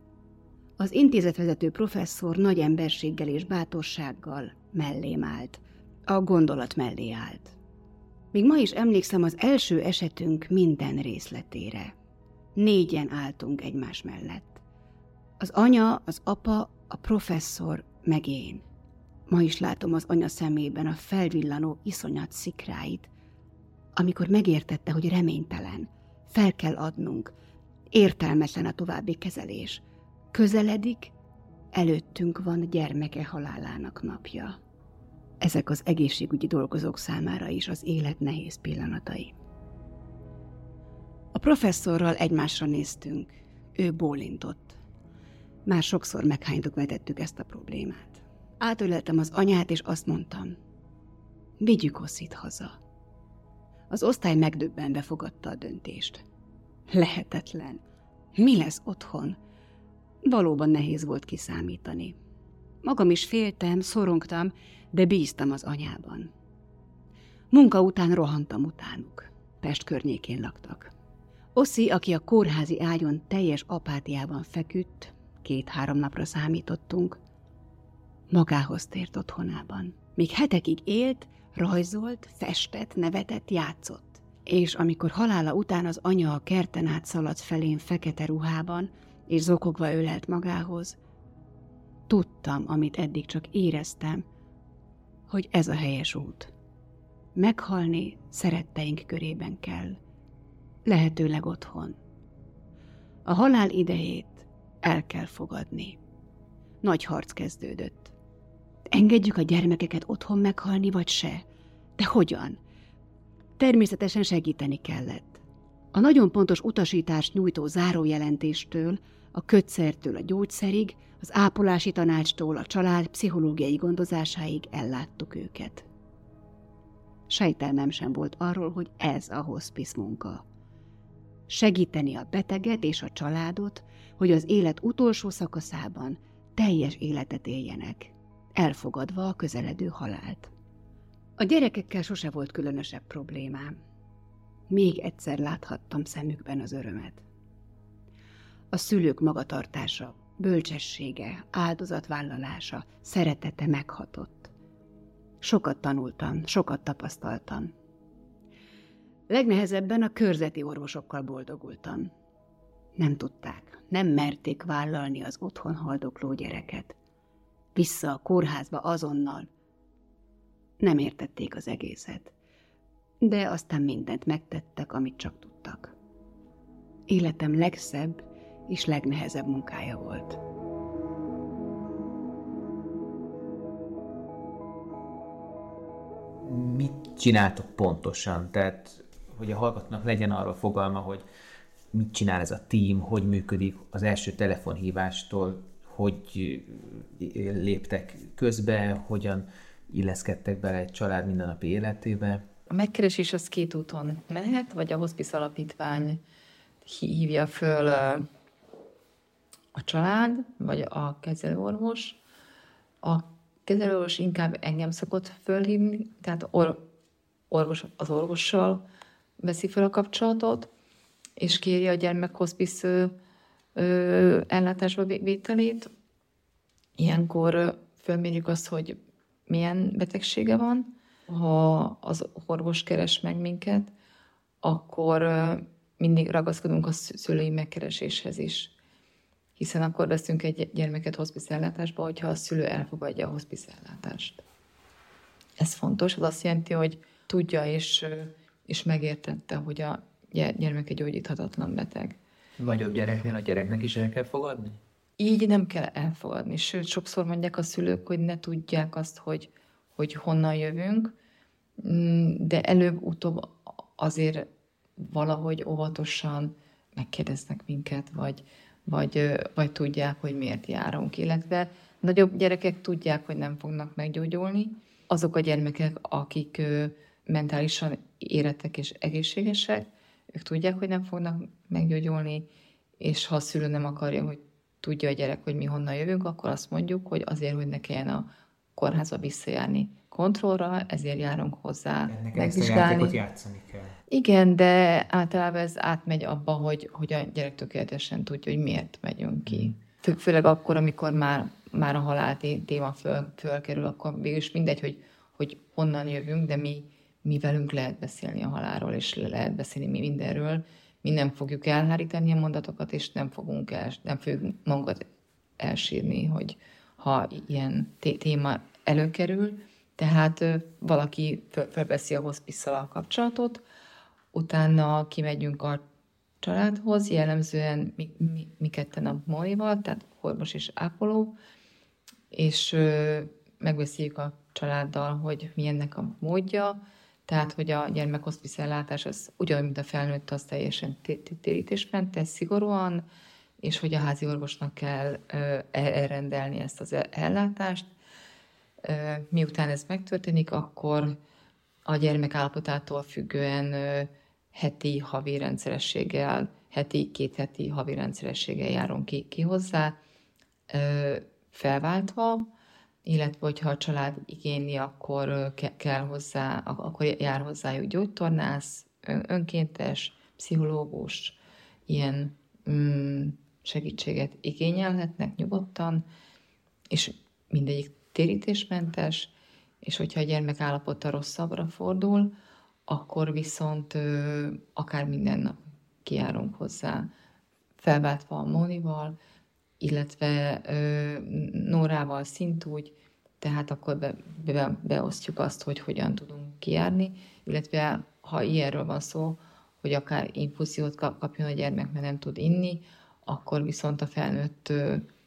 Az intézetvezető professzor nagy emberséggel és bátorsággal mellém állt. A gondolat mellé állt. Még ma is emlékszem az első esetünk minden részletére. Négyen álltunk egymás mellett. Az anya, az apa, a professzor, meg én. Ma is látom az anya szemében a felvillanó iszonyat szikráit, amikor megértette, hogy reménytelen, fel kell adnunk, értelmetlen a további kezelés. Közeledik, előttünk van gyermeke halálának napja. Ezek az egészségügyi dolgozók számára is az élet nehéz pillanatai. A professzorral egymásra néztünk. Ő bólintott. Már sokszor meghánytuk vetettük ezt a problémát. Átöleltem az anyát, és azt mondtam, vigyük Oszit haza. Az osztály megdöbbenve fogadta a döntést. Lehetetlen. Mi lesz otthon? Valóban nehéz volt kiszámítani. Magam is féltem, szorongtam, de bíztam az anyában. Munka után rohantam utánuk. Pest környékén laktak. Oszi, aki a kórházi ágyon teljes apátiában feküdt, két-három napra számítottunk. Magához tért otthonában. Még hetekig élt, rajzolt, festett, nevetett, játszott. És amikor halála után az anya a kerten át szaladt felén fekete ruhában, és zokogva ölelt magához, tudtam, amit eddig csak éreztem, hogy ez a helyes út. Meghalni szeretteink körében kell, lehetőleg otthon. A halál idejét el kell fogadni. Nagy harc kezdődött. Engedjük a gyermekeket otthon meghalni, vagy se? De hogyan? Természetesen segíteni kellett. A nagyon pontos utasítást nyújtó zárójelentéstől, a kötszertől a gyógyszerig, az ápolási tanácstól a család pszichológiai gondozásáig elláttuk őket. Sejtelmem sem volt arról, hogy ez a hospice munka segíteni a beteget és a családot, hogy az élet utolsó szakaszában teljes életet éljenek, elfogadva a közeledő halált. A gyerekekkel sose volt különösebb problémám. Még egyszer láthattam szemükben az örömet. A szülők magatartása, bölcsessége, áldozatvállalása, szeretete meghatott. Sokat tanultam, sokat tapasztaltam. Legnehezebben a körzeti orvosokkal boldogultam. Nem tudták, nem merték vállalni az otthon haldokló gyereket. Vissza a kórházba azonnal. Nem értették az egészet, de aztán mindent megtettek, amit csak tudtak. Életem legszebb és legnehezebb munkája volt. Mit csináltok pontosan? Tehát, hogy a hallgatónak legyen arról fogalma, hogy mit csinál ez a tím, hogy működik az első telefonhívástól, hogy léptek közbe, hogyan illeszkedtek bele egy család mindennapi életébe. A megkeresés az két úton mehet, vagy a hospice alapítvány hívja föl a család, vagy a kezelőorvos. A kezelőorvos inkább engem szokott fölhívni, tehát or, orvos, az orvossal veszi fel a kapcsolatot, és kéri a gyermek hospice ellátásba vételét. Ilyenkor fölmérjük azt, hogy milyen betegsége van. Ha az orvos keres meg minket, akkor mindig ragaszkodunk a szülői megkereséshez is. Hiszen akkor veszünk egy gyermeket hospice ellátásba, hogyha a szülő elfogadja a hospice ellátást. Ez fontos, az azt jelenti, hogy tudja és, és megértette, hogy a gyermek egy gyógyíthatatlan beteg. Nagyobb gyereknél a gyereknek is el kell fogadni? Így nem kell elfogadni. Sőt, sokszor mondják a szülők, hogy ne tudják azt, hogy, hogy honnan jövünk, mm, de előbb-utóbb azért valahogy óvatosan megkérdeznek minket, vagy, vagy, vagy tudják, hogy miért járunk. Illetve nagyobb gyerekek tudják, hogy nem fognak meggyógyulni. Azok a gyermekek, akik mentálisan érettek és egészségesek, ők tudják, hogy nem fognak meggyógyulni, és ha a szülő nem akarja, hogy tudja a gyerek, hogy mi honnan jövünk, akkor azt mondjuk, hogy azért, hogy ne kelljen a kórházba visszajárni kontrollra, ezért járunk hozzá Ennek megvizsgálni. Ezt a játszani kell. Igen, de általában ez átmegy abba, hogy, hogy a gyerek tökéletesen tudja, hogy miért megyünk ki. Fő, főleg akkor, amikor már, már a halál téma föl, fölkerül, akkor végülis mindegy, hogy, hogy honnan jövünk, de mi, mi velünk lehet beszélni a halálról, és lehet beszélni mi mindenről. Mi nem fogjuk elhárítani a mondatokat, és nem fogunk el, nem fogjuk magunkat elsírni, hogy ha ilyen téma előkerül, tehát valaki felveszi a hospice a kapcsolatot, utána kimegyünk a családhoz, jellemzően mi, mi, mi ketten a Molival, tehát orvos és ápoló, és ö, megbeszéljük a családdal, hogy milyennek a módja, tehát, hogy a gyermek hospice ellátás az ugyanúgy, mint a felnőtt, az teljesen térítésmentes, szigorúan, és hogy a házi orvosnak kell ö, elrendelni ezt az ellátást, miután ez megtörténik, akkor a gyermek állapotától függően heti, havi rendszerességgel, heti, két heti havi rendszerességgel járunk ki, ki hozzá, felváltva, illetve hogyha a család igényli, akkor kell hozzá, akkor jár hozzájuk gyógytornász, önkéntes, pszichológus, ilyen mm, segítséget igényelhetnek nyugodtan, és mindegyik térítésmentes, és hogyha a gyermek állapota rosszabbra fordul, akkor viszont ö, akár minden nap kiárunk hozzá, felváltva a Mónival, illetve ö, Nórával szintúgy, tehát akkor be, be, beosztjuk azt, hogy hogyan tudunk kijárni, illetve ha ilyenről van szó, hogy akár infúziót kap, kapjon a gyermek, mert nem tud inni, akkor viszont a felnőtt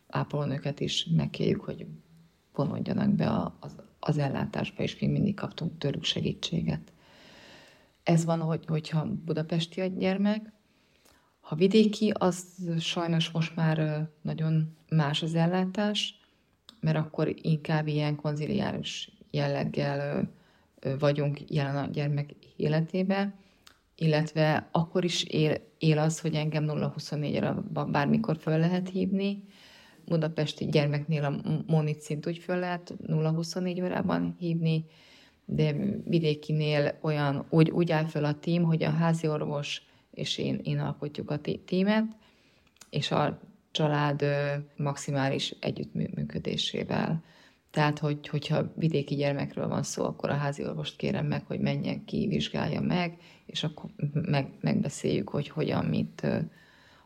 ápolónőket is megkérjük, hogy vonódjanak be az, az ellátásba, és mi mindig kaptunk tőlük segítséget. Ez van, hogy, hogyha budapesti a gyermek, ha vidéki, az sajnos most már nagyon más az ellátás, mert akkor inkább ilyen konziliáris jelleggel vagyunk jelen a gyermek életébe, illetve akkor is él, él az, hogy engem 0-24-re bármikor föl lehet hívni, budapesti gyermeknél a monicint úgy föl lehet 0-24 órában hívni, de vidékinél olyan, úgy, úgy áll föl a tím, hogy a házi orvos és én, én alkotjuk a tímet, és a család maximális együttműködésével. Tehát, hogy, hogyha vidéki gyermekről van szó, akkor a házi orvost kérem meg, hogy menjen ki, vizsgálja meg, és akkor meg, megbeszéljük, hogy hogyan, mit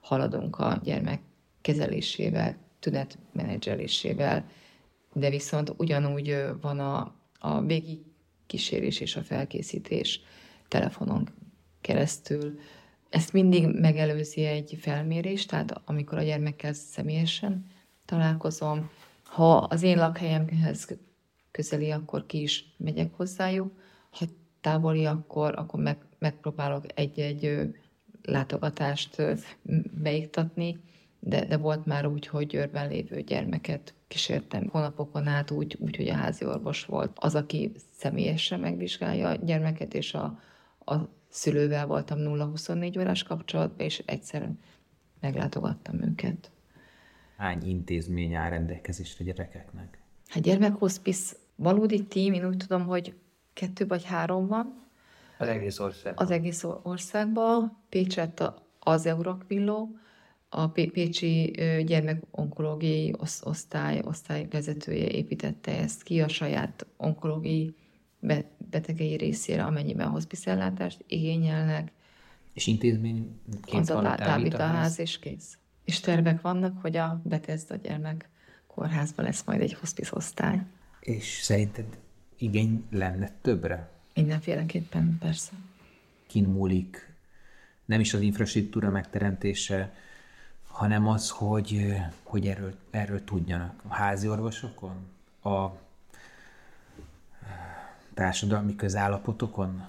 haladunk a gyermek kezelésével, tünetmenedzselésével, de viszont ugyanúgy van a, a végig kísérés és a felkészítés telefonon keresztül. Ezt mindig megelőzi egy felmérés, tehát amikor a gyermekkel személyesen találkozom, ha az én lakhelyemhez közeli, akkor ki is megyek hozzájuk, ha távoli, akkor, akkor meg, megpróbálok egy-egy látogatást beiktatni, de, de volt már úgy, hogy Győrben lévő gyermeket kísértem hónapokon át úgy, úgy, hogy a házi orvos volt az, aki személyesen megvizsgálja a gyermeket, és a, a szülővel voltam 0-24 órás kapcsolatban, és egyszer meglátogattam őket. Hány intézmény áll rendelkezésre gyerekeknek? Hát gyermekhospice valódi tím, én úgy tudom, hogy kettő vagy három van. Az egész országban. Az egész országban. Pécset az Eurakvilló, a Pécsi gyermekonkológiai osztály, osztály vezetője építette ezt ki a saját onkológiai betegei részére, amennyiben hospicellátást igényelnek. És intézmény az a tábítaház és kész. És tervek vannak, hogy a Bethesda gyermek kórházban lesz majd egy hospice osztály. És szerinted igény lenne többre? Mindenféleképpen, persze. Kin múlik nem is az infrastruktúra megteremtése, hanem az, hogy, hogy erről, erről tudjanak. A házi orvosokon, a társadalmi közállapotokon,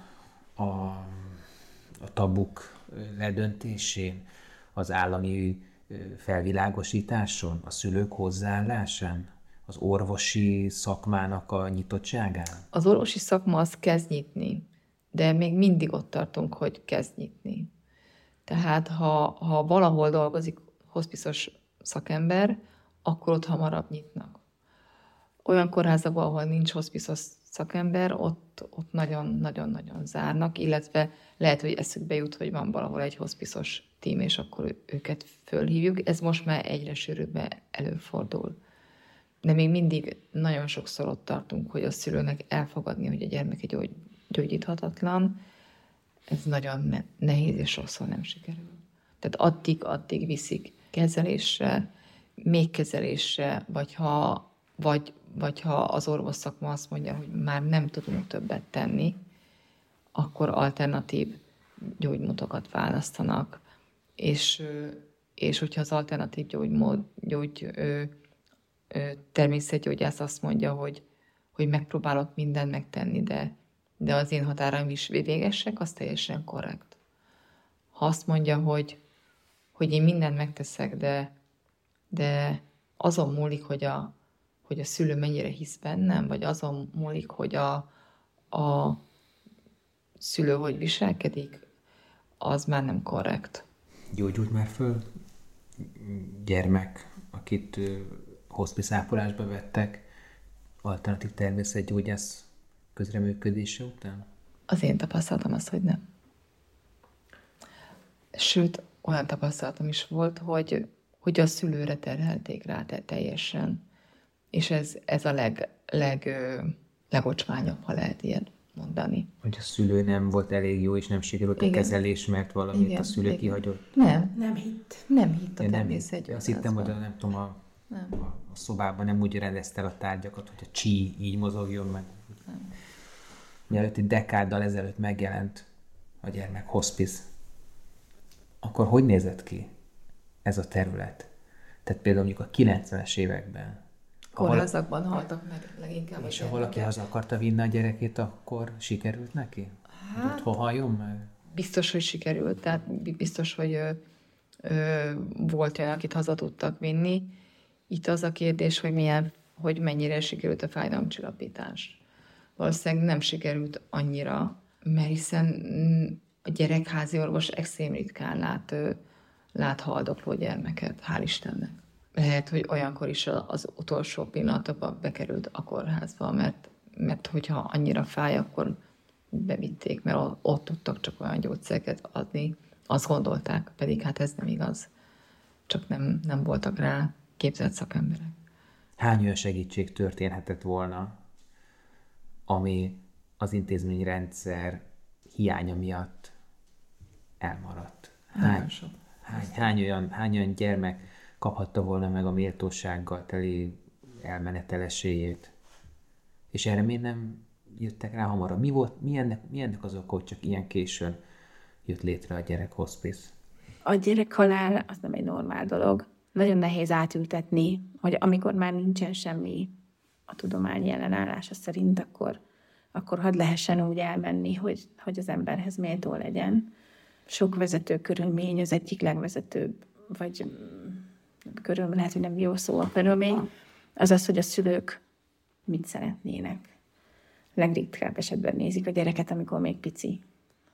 a, a tabuk ledöntésén, az állami felvilágosításon, a szülők hozzáállásán, az orvosi szakmának a nyitottságán? Az orvosi szakma az kezd nyitni, de még mindig ott tartunk, hogy kezd nyitni. Tehát ha, ha valahol dolgozik hospiszos szakember, akkor ott hamarabb nyitnak. Olyan kórházakban, ahol nincs hospiszos szakember, ott, ott nagyon-nagyon-nagyon zárnak, illetve lehet, hogy eszükbe jut, hogy van valahol egy hospiszos tím, és akkor őket fölhívjuk. Ez most már egyre sűrűbben előfordul. De még mindig nagyon sokszor ott tartunk, hogy a szülőnek elfogadni, hogy a gyermeke gyógy, gyógyíthatatlan, ez nagyon nehéz, és sokszor nem sikerül. Tehát addig-addig viszik kezelésre, még kezelésre, vagy ha, vagy, vagy ha az orvos szakma azt mondja, hogy már nem tudunk többet tenni, akkor alternatív gyógymódokat választanak. És, és hogyha az alternatív gyógymód, gyógy, ö, ö, természetgyógyász azt mondja, hogy, hogy megpróbálok mindent megtenni, de, de az én határaim is végesek, az teljesen korrekt. Ha azt mondja, hogy hogy én mindent megteszek, de, de azon múlik, hogy a, hogy a szülő mennyire hisz bennem, vagy azon múlik, hogy a, a szülő hogy viselkedik, az már nem korrekt. Gyógyult már föl gyermek, akit hospice ápolásba vettek, alternatív természetgyógyász közreműködése után? Az én tapasztalatom az, hogy nem. Sőt, olyan tapasztalatom is volt, hogy, hogy a szülőre terhelték rá te teljesen. És ez, ez a leg, leg, legocsmányabb, ha lehet ilyet mondani. Hogy a szülő nem volt elég jó, és nem sikerült igen. a kezelés, mert valamit igen, a szülő igen. kihagyott. Nem. Nem hitt. Nem hitt a természet. Azt hittem, hogy a, nem tudom, a, nem. a, a szobában nem úgy rendezte a tárgyakat, hogy a csí így mozogjon meg. Nem. Mielőtt egy dekáddal ezelőtt megjelent a gyermek hospice akkor hogy nézett ki ez a terület? Tehát például mondjuk a 90-es években. Kórházakban haltak meg leginkább És ha valaki haza akarta vinni a gyerekét, akkor sikerült neki? Hát, hogy ott halljon meg? Biztos, hogy sikerült. Tehát biztos, hogy ö, ö, volt olyan, akit haza tudtak vinni. Itt az a kérdés, hogy milyen, hogy mennyire sikerült a fájdalomcsillapítás. Valószínűleg nem sikerült annyira, mert hiszen a gyerekházi orvos extrém ritkán lát, lát haldokló gyermeket, hál' Istennek. Lehet, hogy olyankor is az utolsó pillanatban bekerült a kórházba, mert, mert hogyha annyira fáj, akkor bevitték, mert ott tudtak csak olyan gyógyszereket adni, azt gondolták, pedig hát ez nem igaz. csak nem, nem voltak rá képzett szakemberek. Hány olyan segítség történhetett volna, ami az intézményrendszer hiánya miatt elmaradt? Hány, hány, hány, olyan, hány olyan gyermek kaphatta volna meg a méltósággal teli elmenetelességét? És erre miért nem jöttek rá hamarabb? Mi, volt, mi, ennek, mi ennek az oka, hogy csak ilyen későn jött létre a gyerek hospice? A gyerek halál az nem egy normál dolog. Nagyon nehéz átültetni, hogy amikor már nincsen semmi a tudomány ellenállása szerint, akkor, akkor hadd lehessen úgy elmenni, hogy, hogy az emberhez méltó legyen. Sok vezető körülmény, az egyik legvezetőbb, vagy körül, lehet, hogy nem jó szó a körülmény, az az, hogy a szülők mit szeretnének. Legritkább esetben nézik a gyereket, amikor még pici.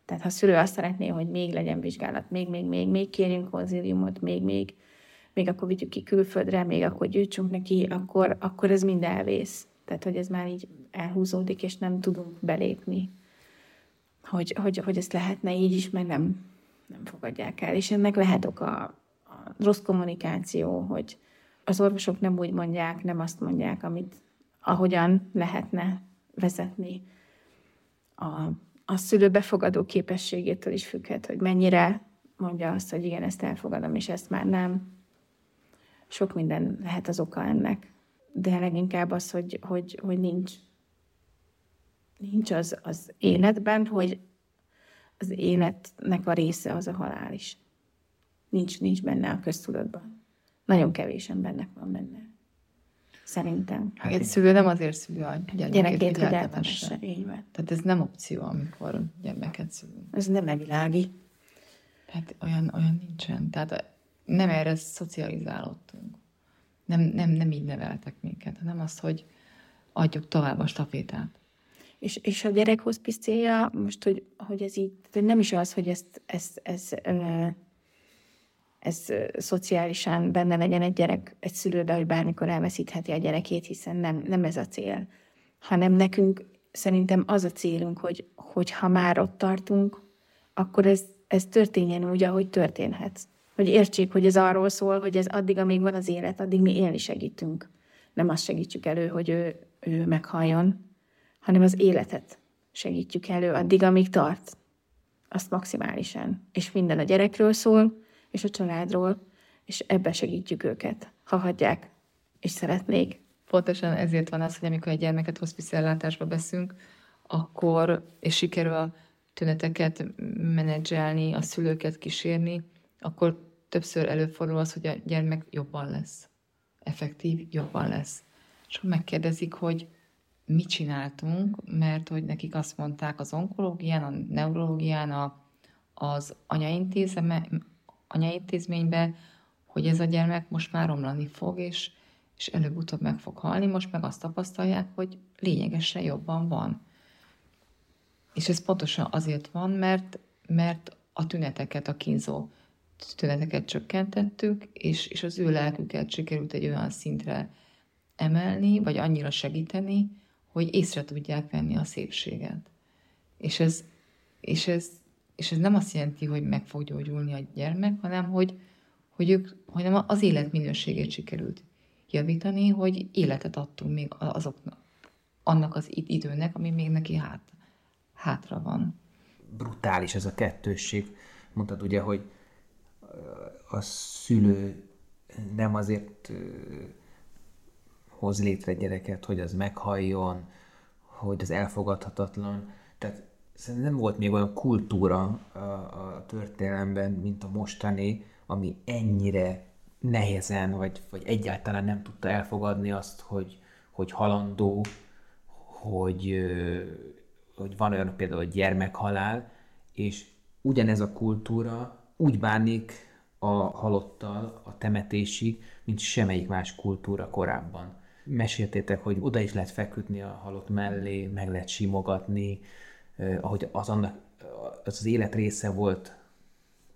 Tehát ha a szülő azt szeretné, hogy még legyen vizsgálat, még, még, még, még kérjünk konzíliumot, még, még, még akkor vigyük ki külföldre, még akkor gyűjtsünk neki, akkor, akkor ez mind elvész. Tehát, hogy ez már így elhúzódik, és nem tudunk belépni, hogy, hogy, hogy ezt lehetne így is, mert nem, nem fogadják el. És ennek lehet oka rossz kommunikáció, hogy az orvosok nem úgy mondják, nem azt mondják, amit ahogyan lehetne vezetni. A, a szülő befogadó képességétől is függhet, hogy mennyire mondja azt, hogy igen, ezt elfogadom, és ezt már nem. Sok minden lehet az oka ennek. De leginkább az, hogy, hogy, hogy nincs, nincs az, az életben, hogy az életnek a része az a halál is. Nincs, nincs benne a köztudatban. Nagyon kevés embernek van benne. Szerintem. Hát egy szülő nem azért szülő a Gyerekét, hogy hogy eltemesse. eltemesse. Így van. Tehát ez nem opció, amikor gyermeket szülünk. Ez nem evilági. Hát olyan, olyan nincsen. Tehát nem erre szocializálódtunk. Nem, nem, nem így neveltek minket, hanem az, hogy adjuk tovább a stafétát. És, és a gyerek hospice célja, most, hogy, hogy ez így, nem is az, hogy ezt, ezt, ez, ö, ez szociálisan benne legyen egy gyerek, egy szülőbe, hogy bármikor elveszítheti a gyerekét, hiszen nem, nem ez a cél. Hanem nekünk szerintem az a célunk, hogy, hogy ha már ott tartunk, akkor ez, ez történjen úgy, ahogy történhet. Hogy értsék, hogy ez arról szól, hogy ez addig, amíg van az élet, addig mi élni segítünk. Nem azt segítjük elő, hogy ő, ő meghalljon, hanem az életet segítjük elő addig, amíg tart. Azt maximálisan. És minden a gyerekről szól, és a családról, és ebbe segítjük őket, ha hagyják, és szeretnék. Pontosan ezért van az, hogy amikor egy gyermeket hospice veszünk, akkor, és sikerül a tüneteket menedzselni, a szülőket kísérni, akkor többször előfordul az, hogy a gyermek jobban lesz. Effektív, jobban lesz. És akkor megkérdezik, hogy mit csináltunk, mert hogy nekik azt mondták az onkológián, a neurológián, a, az anyaintézme, anyaintézményben, hogy ez a gyermek most már romlani fog, és, és előbb-utóbb meg fog halni, most meg azt tapasztalják, hogy lényegesen jobban van. És ez pontosan azért van, mert, mert a tüneteket, a kínzó tüneteket csökkentettük, és, és az ő lelküket sikerült egy olyan szintre emelni, vagy annyira segíteni, hogy észre tudják venni a szépséget. És ez, és ez, és ez nem azt jelenti, hogy meg fog gyógyulni a gyermek, hanem hogy, hogy ők, hanem az életminőségét sikerült javítani, hogy életet adtunk még azoknak, annak az időnek, ami még neki hát, hátra van. Brutális ez a kettősség. Mondtad ugye, hogy a szülő nem azért hoz létre gyereket, hogy az meghalljon, hogy az elfogadhatatlan. Tehát szerintem nem volt még olyan kultúra a, a történelemben, mint a mostani, ami ennyire nehezen, vagy, vagy egyáltalán nem tudta elfogadni azt, hogy, hogy halandó, hogy, hogy van olyan például a gyermekhalál, és ugyanez a kultúra úgy bánik a halottal a temetésig, mint semmelyik más kultúra korábban. Meséltétek, hogy oda is lehet feküdni a halott mellé, meg lehet simogatni, ahogy az, annak, az az élet része volt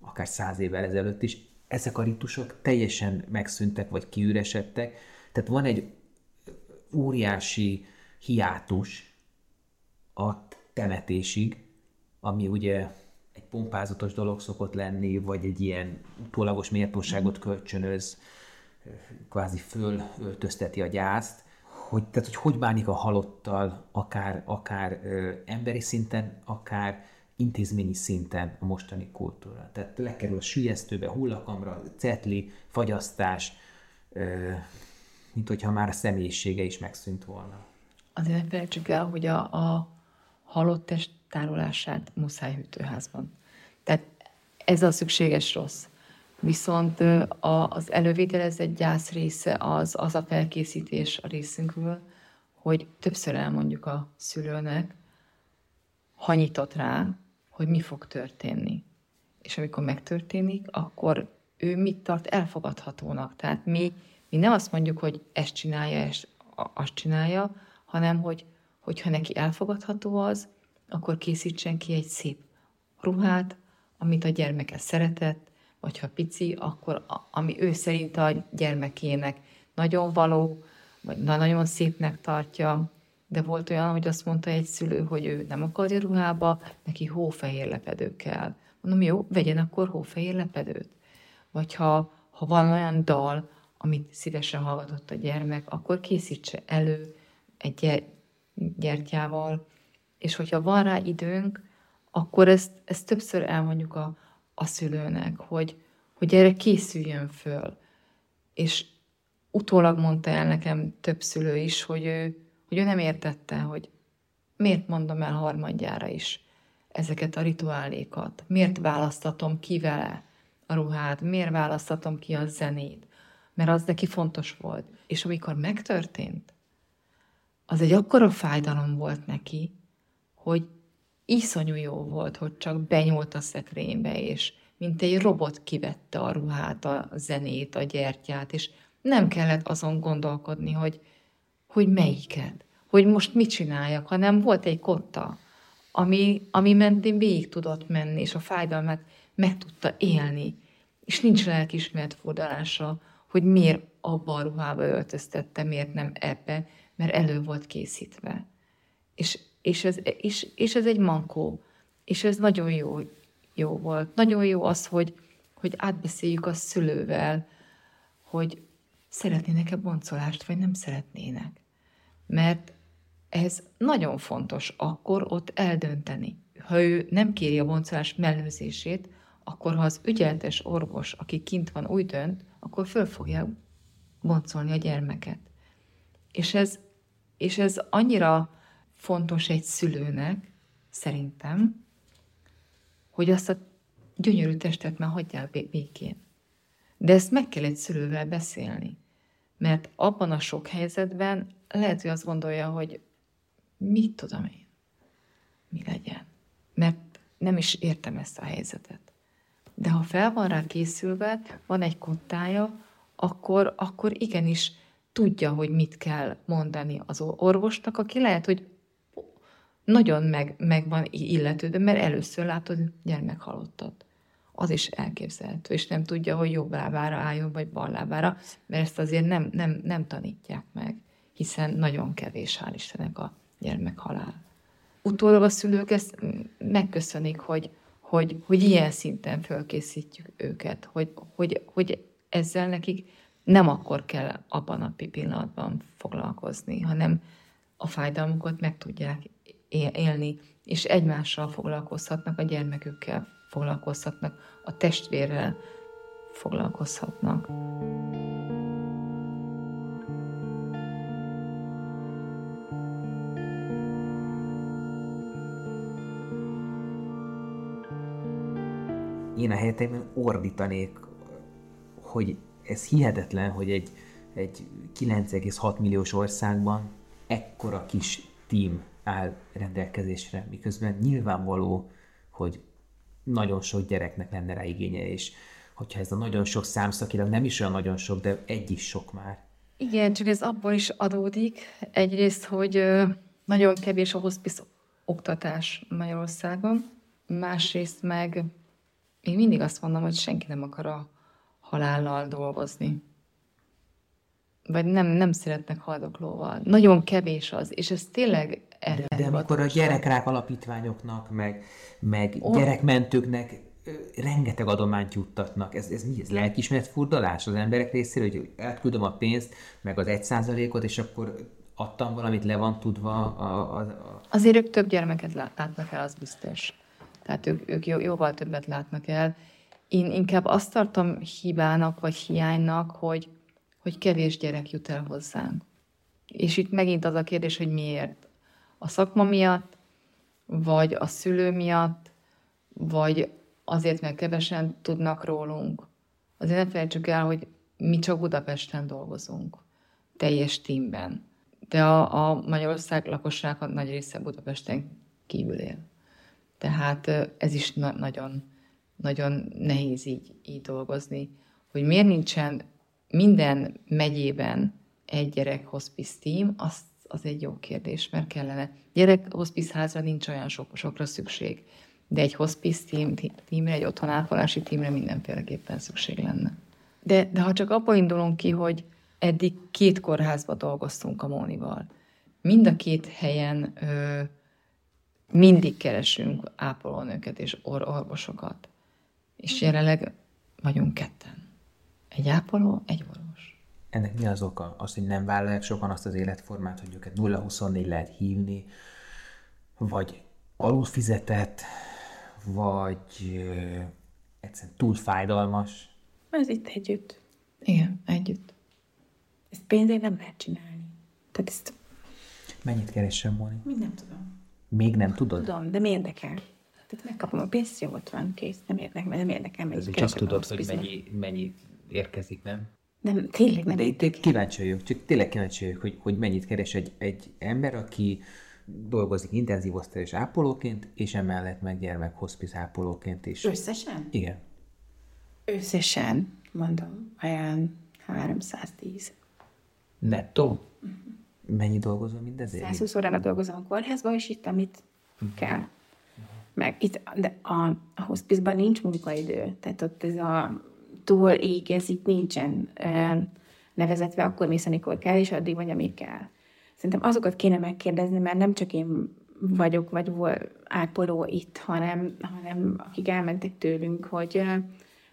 akár száz évvel ezelőtt is. Ezek a ritusok teljesen megszűntek, vagy kiüresedtek. Tehát van egy óriási hiátus a temetésig, ami ugye egy pompázatos dolog szokott lenni, vagy egy ilyen utólagos méltóságot kölcsönöz, kvázi fölöltözteti a gyászt, hogy, tehát, hogy hogy bánik a halottal, akár, akár ö, emberi szinten, akár intézményi szinten a mostani kultúra. Tehát lekerül a sülyeztőbe, hullakamra, cetli, fagyasztás, ö, mint hogyha már a személyisége is megszűnt volna. Azért ne felejtsük el, hogy a, a halott test tárolását muszáj hűtőházban. Tehát ez a szükséges rossz. Viszont a, az elővétel, ez egy gyász része, az, az a felkészítés a részünkről, hogy többször elmondjuk a szülőnek, ha nyitott rá, hogy mi fog történni. És amikor megtörténik, akkor ő mit tart elfogadhatónak. Tehát mi, mi nem azt mondjuk, hogy ezt csinálja, ezt, azt csinálja, hanem hogy, hogyha neki elfogadható az, akkor készítsen ki egy szép ruhát, amit a gyermeke szeretett, vagy ha pici, akkor ami ő szerint a gyermekének nagyon való, vagy nagyon szépnek tartja, de volt olyan, hogy azt mondta egy szülő, hogy ő nem akarja ruhába, neki hófehér lepedő kell. Mondom, jó, vegyen akkor hófehér lepedőt. Vagy ha, ha van olyan dal, amit szívesen hallgatott a gyermek, akkor készítse elő egy gyertyával, és hogyha van rá időnk, akkor ezt, ezt többször elmondjuk a, a szülőnek, hogy, hogy erre készüljön föl. És utólag mondta el nekem több szülő is, hogy ő, hogy ő nem értette, hogy miért mondom el harmadjára is ezeket a rituálékat, miért választatom ki vele a ruhát, miért választatom ki a zenét, mert az neki fontos volt. És amikor megtörtént, az egy akkora fájdalom volt neki, hogy iszonyú jó volt, hogy csak benyúlt a szekrénybe, és mint egy robot kivette a ruhát, a zenét, a gyertyát, és nem kellett azon gondolkodni, hogy, hogy melyiket, hogy most mit csináljak, hanem volt egy kotta, ami, ami mentén végig tudott menni, és a fájdalmat meg tudta élni. És nincs lelkismert fordalása, hogy miért abba a ruhába öltöztette, miért nem ebbe, mert elő volt készítve. És, és, ez, és, és ez egy mankó. És ez nagyon jó, jó volt. Nagyon jó az, hogy, hogy átbeszéljük a szülővel, hogy szeretnének-e boncolást, vagy nem szeretnének. Mert ez nagyon fontos akkor ott eldönteni. Ha ő nem kéri a boncolás mellőzését, akkor ha az ügyeltes orvos, aki kint van, úgy dönt, akkor föl fogja boncolni a gyermeket. És ez, és ez annyira fontos egy szülőnek, szerintem, hogy azt a gyönyörű testet már hagyjál békén. De ezt meg kell egy szülővel beszélni. Mert abban a sok helyzetben lehet, hogy azt gondolja, hogy mit tudom én, mi legyen. Mert nem is értem ezt a helyzetet. De ha fel van rá készülve, van egy kottája, akkor, akkor igenis tudja, hogy mit kell mondani az orvosnak, aki lehet, hogy nagyon meg, meg van illetődő, mert először látod gyermekhalottat. Az is elképzelhető, és nem tudja, hogy jobb lábára álljon, vagy bal lábára, mert ezt azért nem, nem, nem tanítják meg, hiszen nagyon kevés, hál' Istennek a gyermekhalál. Utólag a szülők ezt megköszönik, hogy, hogy, hogy ilyen szinten fölkészítjük őket, hogy, hogy, hogy ezzel nekik nem akkor kell abban a pillanatban foglalkozni, hanem a fájdalmukat meg tudják élni, és egymással foglalkozhatnak, a gyermekükkel foglalkozhatnak, a testvérrel foglalkozhatnak. Én a helyetében ordítanék, hogy ez hihetetlen, hogy egy, egy 9,6 milliós országban ekkora kis tím áll rendelkezésre, miközben nyilvánvaló, hogy nagyon sok gyereknek lenne rá igénye, és hogyha ez a nagyon sok számszakilag nem is olyan nagyon sok, de egy is sok már. Igen, csak ez abból is adódik. Egyrészt, hogy nagyon kevés a hospice oktatás Magyarországon, másrészt meg én mindig azt mondom, hogy senki nem akar a halállal dolgozni. vagy nem, nem szeretnek haldoklóval. Nagyon kevés az, és ez tényleg De, de amikor a gyerekrák alapítványoknak, meg, meg oh. gyerekmentőknek rengeteg adományt juttatnak. Ez, ez mi? Ez lelkismeret furdalás az emberek részéről, hogy elküldöm a pénzt, meg az egy százalékot, és akkor adtam valamit, le van tudva a, a, a... Azért ők több gyermeket látnak el, az biztos. Tehát ők, ők jó, jóval többet látnak el. Én inkább azt tartom hibának, vagy hiánynak, hogy, hogy kevés gyerek jut el hozzánk. És itt megint az a kérdés, hogy miért. A szakma miatt, vagy a szülő miatt, vagy azért, mert kevesen tudnak rólunk. Azért ne felejtsük el, hogy mi csak Budapesten dolgozunk, teljes tímben. De a, a Magyarország lakosság a nagy része Budapesten kívül él. Tehát ez is na- nagyon, nagyon nehéz így, így dolgozni, hogy miért nincsen minden megyében egy gyerek hospice team, az, az egy jó kérdés, mert kellene. Gyerek hospice nincs olyan sok, sokra szükség, de egy hospice team, teamre, egy otthonápolási teamre mindenféleképpen szükség lenne. De, de ha csak abból indulunk ki, hogy eddig két kórházban dolgoztunk a Mónival, mind a két helyen ö, mindig keresünk ápolónőket és or- orvosokat. És jelenleg vagyunk ketten. Egy ápoló, egy orvos. Ennek mi az oka? Az, hogy nem vállalják sokan azt az életformát, hogy őket 0-24 lehet hívni, vagy alul fizetett, vagy ö, egyszerűen túl fájdalmas. Ez itt együtt. Igen, együtt. Ezt pénzért nem lehet csinálni. Tehát ezt Mennyit keresem, Móni? mind nem tudom. Még nem tudod? Tudom, de mi érdekel? Tehát megkapom a pénzt, jó, ott van, kész. Nem érdekel, nem érdekel. Mennyit csak tudod, hogy mennyi, mennyi érkezik, nem? Nem, tényleg nem De itt kíváncsi vagyok, csak tényleg kíváncsi vagyok, hogy, hogy mennyit keres egy, egy ember, aki dolgozik intenzív osztályos ápolóként, és emellett meg gyermekhospice ápolóként is. Összesen? Igen. Összesen, mondom, olyan 310. Nettó? Mennyi dolgozol mindezért? 120 órára dolgozom a kórházban, és itt, amit kell. Meg itt, de a, a hospice-ban nincs munkaidő, tehát ott ez a túl ég, nincsen nevezetve, akkor mész, amikor kell, és addig vagy, amíg kell. Szerintem azokat kéne megkérdezni, mert nem csak én vagyok, vagy vol ápoló itt, hanem, hanem akik elmentek tőlünk, hogy,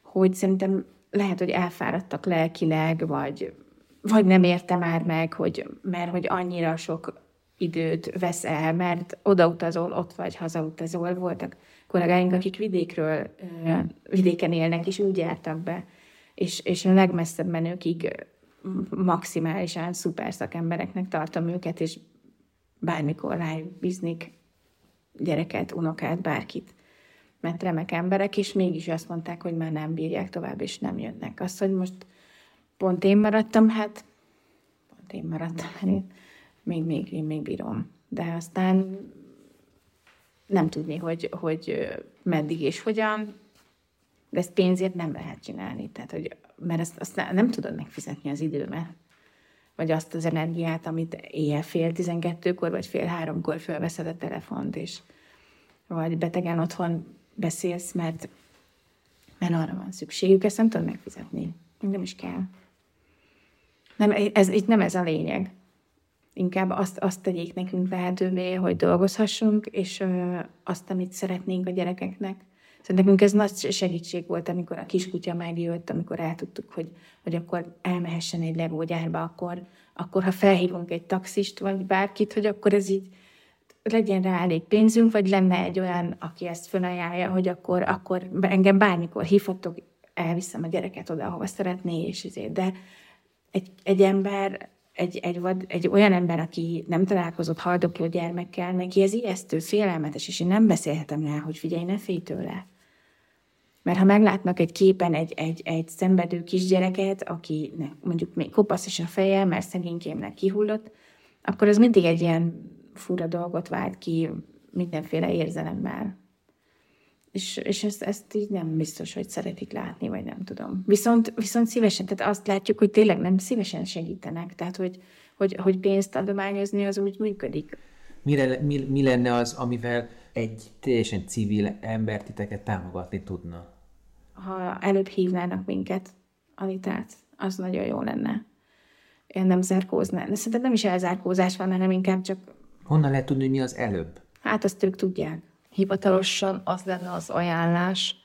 hogy szerintem lehet, hogy elfáradtak lelkileg, vagy, vagy nem érte már meg, hogy, mert hogy annyira sok időt vesz el, mert odautazol, ott vagy, hazautazol. Voltak kollégáink, akik vidékről, vidéken élnek, és úgy jártak be, és, és a legmesszebb menőkig maximálisan szuper szakembereknek tartom őket, és bármikor rájuk bíznék gyereket, unokát, bárkit. Mert remek emberek, és mégis azt mondták, hogy már nem bírják tovább, és nem jönnek. Azt, hogy most pont én maradtam, hát pont én maradtam, mert én még, még, én még bírom. De aztán nem tudni, hogy, hogy meddig és hogyan, de ezt pénzért nem lehet csinálni. Tehát, hogy, mert ezt, azt nem tudod megfizetni az időmet. Vagy azt az energiát, amit éjjel fél tizenkettőkor, vagy fél háromkor fölveszed a telefont, és vagy betegen otthon beszélsz, mert, mert arra van szükségük, ezt nem tudod megfizetni. Nem is kell. Nem, ez, itt nem ez a lényeg. Inkább azt, azt tegyék nekünk lehetővé, hogy dolgozhassunk, és ö, azt, amit szeretnénk a gyerekeknek. Szóval nekünk ez nagy segítség volt, amikor a kiskutya megjött, amikor eltudtuk, hogy, hogy akkor elmehessen egy legógyárba, akkor, akkor ha felhívunk egy taxist, vagy bárkit, hogy akkor ez így legyen rá elég pénzünk, vagy lenne egy olyan, aki ezt fölajánlja, hogy akkor, akkor engem bármikor hívhatok, elviszem a gyereket oda, ahova szeretné, és ezért. De egy, egy ember, egy, egy, vad, egy olyan ember, aki nem találkozott haldokló gyermekkel, neki ez ijesztő, félelmetes, és én nem beszélhetem rá, hogy figyelj, ne félj tőle. Mert ha meglátnak egy képen egy, egy, egy szenvedő kisgyereket, aki mondjuk még kopasz is a feje, mert szegénykémnek kihullott, akkor az mindig egy ilyen fura dolgot vált ki mindenféle érzelemmel. És, és ezt, ezt így nem biztos, hogy szeretik látni, vagy nem tudom. Viszont, viszont szívesen, tehát azt látjuk, hogy tényleg nem szívesen segítenek, tehát hogy, hogy, hogy pénzt adományozni az úgy működik. Mire, mi, mi lenne az, amivel egy teljesen civil ember titeket támogatni tudna? Ha előbb hívnának minket, Anitát, az nagyon jó lenne. én nem zárkóznál. De szerintem nem is elzárkózás van, hanem inkább csak, Honnan lehet tudni, hogy mi az előbb? hát azt ők tudják. Hivatalosan az lenne az ajánlás,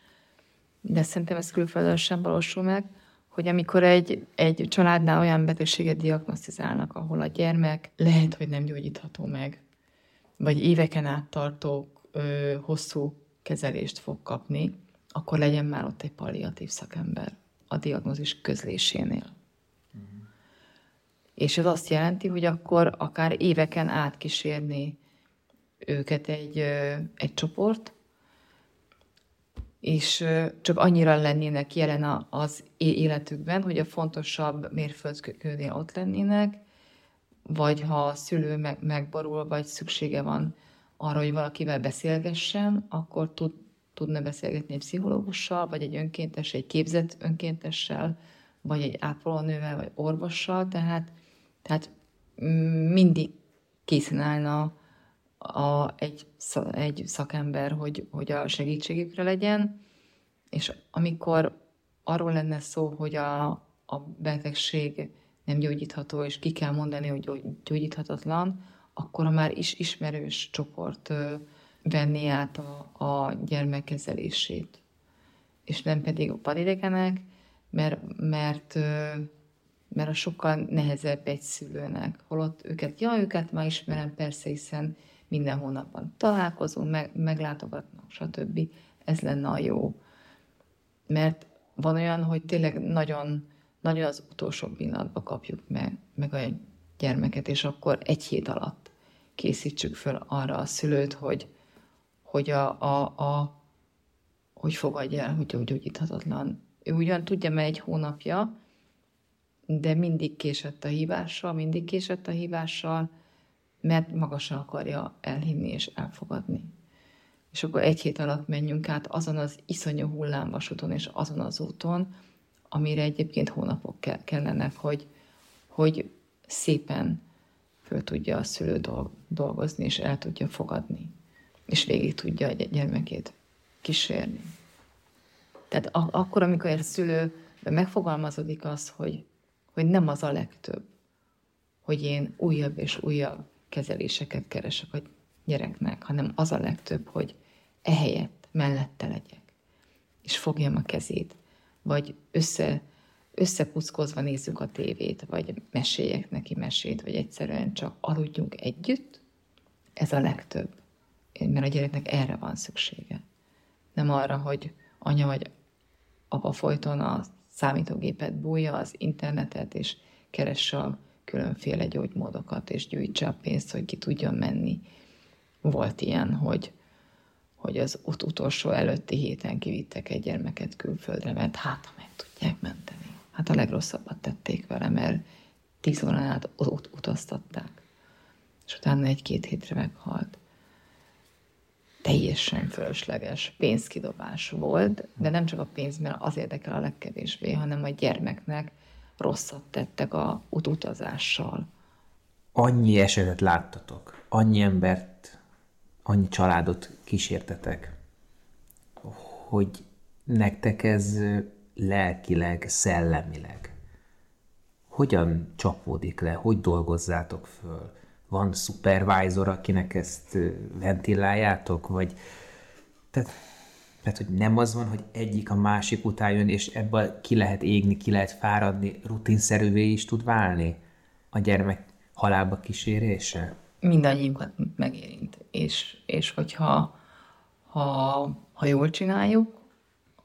de szerintem ez külföldön sem valósul meg, hogy amikor egy, egy családnál olyan betegséget diagnosztizálnak, ahol a gyermek lehet, hogy nem gyógyítható meg, vagy éveken át tartó ö, hosszú kezelést fog kapni, akkor legyen már ott egy palliatív szakember a diagnózis közlésénél. És ez azt jelenti, hogy akkor akár éveken át kísérni őket egy, egy csoport, és csak annyira lennének jelen az életükben, hogy a fontosabb mérföldkőnél ott lennének, vagy ha a szülő meg, megborul, vagy szüksége van arra, hogy valakivel beszélgessen, akkor tud, tudna beszélgetni egy pszichológussal, vagy egy önkéntes, egy képzett önkéntessel, vagy egy ápolónővel, vagy orvossal, tehát, tehát mindig készen állna a, egy, egy szakember, hogy, hogy a segítségükre legyen, és amikor arról lenne szó, hogy a, a betegség nem gyógyítható, és ki kell mondani, hogy gyógy- gyógyíthatatlan, akkor a már is ismerős csoport venni át a, a gyermekkezelését. És nem pedig a padidegenek, mert, mert, mert a sokkal nehezebb egy szülőnek. Holott őket, ja, őket már ismerem persze, hiszen minden hónapban találkozunk, meg, meglátogatnak, stb. Ez lenne a jó. Mert van olyan, hogy tényleg nagyon, nagyon az utolsó pillanatban kapjuk meg, meg a gyermeket, és akkor egy hét alatt készítsük föl arra a szülőt, hogy, hogy, a, a, a, hogy fogadja el, hogy gyógyíthatatlan. Ő ugyan tudja, mert egy hónapja, de mindig késett a hívással, mindig késett a hívással, mert magasan akarja elhinni és elfogadni. És akkor egy hét alatt menjünk át azon az iszonyú hullámvasúton és azon az úton, amire egyébként hónapok ke- kellenek, hogy, hogy szépen föl tudja a szülő dol- dolgozni, és el tudja fogadni, és végig tudja a gy- gyermekét kísérni. Tehát a- akkor, amikor egy szülő megfogalmazódik az, hogy, hogy nem az a legtöbb, hogy én újabb és újabb kezeléseket keresek a gyereknek, hanem az a legtöbb, hogy ehelyett mellette legyek, és fogjam a kezét, vagy össze, összepuszkozva nézzük a tévét, vagy meséljek neki mesét, vagy egyszerűen csak aludjunk együtt, ez a legtöbb. Mert a gyereknek erre van szüksége. Nem arra, hogy anya vagy apa folyton a számítógépet bújja, az internetet, és keresse a különféle gyógymódokat, és gyűjtse a pénzt, hogy ki tudjon menni. Volt ilyen, hogy, hogy az ut- utolsó előtti héten kivittek egy gyermeket külföldre, mert hát, ha meg tudják menteni. Hát a legrosszabbat tették vele, mert tíz órán át ut- utaztatták. És utána egy-két hétre meghalt teljesen fölösleges pénzkidobás volt, de nem csak a pénz, mert az érdekel a legkevésbé, hanem a gyermeknek rosszat tettek a ut- utazással. Annyi esetet láttatok, annyi embert, annyi családot kísértetek, hogy nektek ez lelkileg, szellemileg hogyan csapódik le, hogy dolgozzátok föl? Van supervisor, akinek ezt ventiláljátok, vagy tehát, tehát, hogy nem az van, hogy egyik a másik után jön, és ebből ki lehet égni, ki lehet fáradni, rutinszerűvé is tud válni a gyermek halálba kísérése? mindannyiunkat megérint. És, és hogyha ha, ha jól csináljuk,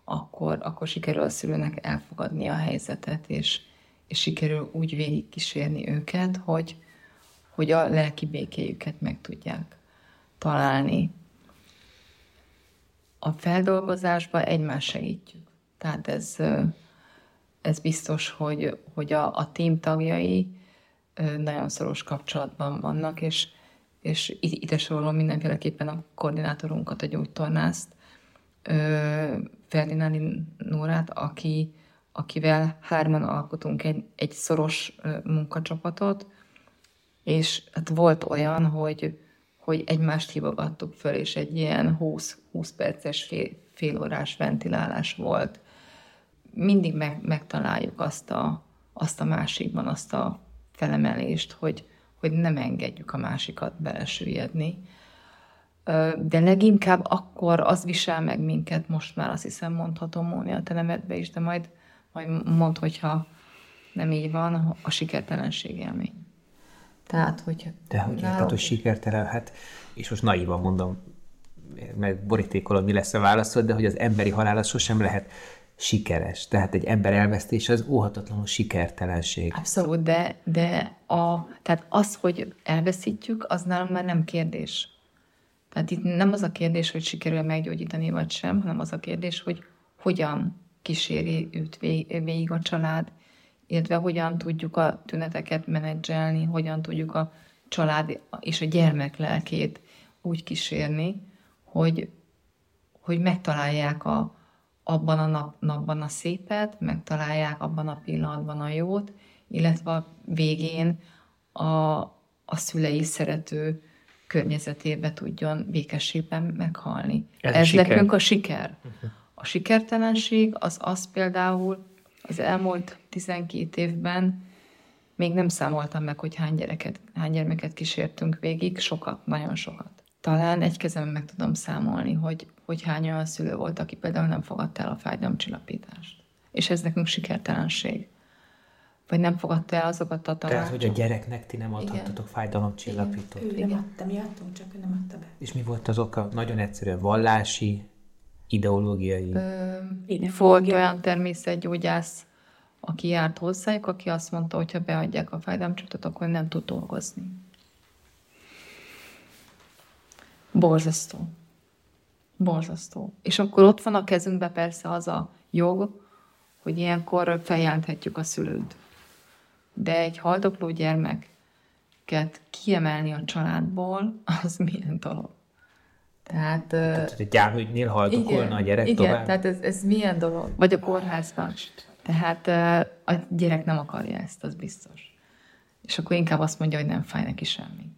akkor, akkor sikerül a szülőnek elfogadni a helyzetet, és, és sikerül úgy végigkísérni őket, hogy, hogy a lelki békéjüket meg tudják találni. A feldolgozásban egymást segítjük. Tehát ez, ez biztos, hogy, hogy a, a tím tagjai nagyon szoros kapcsolatban vannak, és, és ide sorolom mindenféleképpen a koordinátorunkat, a gyógytornászt, Ferdinándi Nórát, aki, akivel hárman alkotunk egy, egy szoros munkacsapatot, és hát volt olyan, hogy, hogy egymást hívogattuk föl, és egy ilyen 20, 20 perces fél, félórás ventilálás volt. Mindig meg, megtaláljuk azt a, azt a másikban, azt a felemelést, hogy, hogy nem engedjük a másikat belesüllyedni. De leginkább akkor az visel meg minket, most már azt hiszem mondhatom Móni a tenemetbe is, de majd, majd mond, hogyha nem így van, a sikertelenség élmény. Tehát, hogy... De hogy érted, hogy sikertelen, hát, és most naívan mondom, meg borítékolom, mi lesz a válaszod, de hogy az emberi halál az sosem lehet sikeres. Tehát egy ember elvesztése az óhatatlanul sikertelenség. Abszolút, de, de a, tehát az, hogy elveszítjük, az nálam már nem kérdés. Tehát itt nem az a kérdés, hogy sikerül meggyógyítani vagy sem, hanem az a kérdés, hogy hogyan kíséri őt végig a család, illetve hogyan tudjuk a tüneteket menedzselni, hogyan tudjuk a család és a gyermek lelkét úgy kísérni, hogy, hogy megtalálják a, abban a nap, napban a szépet, megtalálják abban a pillanatban a jót, illetve a végén a, a szülei szerető környezetébe tudjon békességben meghalni. Ez, Ez siker. nekünk a siker. A sikertelenség az az például az elmúlt 12 évben még nem számoltam meg, hogy hány gyereket, hány gyermeket kísértünk végig, sokat, nagyon sokat. Talán egy kezemben meg tudom számolni, hogy, hogy hány olyan szülő volt, aki például nem fogadta el a fájdalomcsillapítást. És ez nekünk sikertelenség. Vagy nem fogadta el azokat a tanácsokat. Tehát, hogy a gyereknek ti nem adhattatok fájdalomcsillapítót. Igen, ő nem adta, mi adtunk, csak ő nem adta be. És mi volt az oka? Nagyon egyszerűen vallási, ideológiai? Ö, volt olyan természetgyógyász, aki járt hozzájuk, aki azt mondta, hogy ha beadják a fájdalomcsillapítót, akkor nem tud dolgozni. Borzasztó. Borzasztó. És akkor ott van a kezünkben persze az a jog, hogy ilyenkor feljelenthetjük a szülőt. De egy haldokló gyermeket kiemelni a családból, az milyen dolog? Tehát, tehát egy gyámügynél haldokolna a gyerek igen, tovább? tehát ez, ez milyen dolog? Vagy a kórházban. Tehát a gyerek nem akarja ezt, az biztos. És akkor inkább azt mondja, hogy nem fáj neki semmi.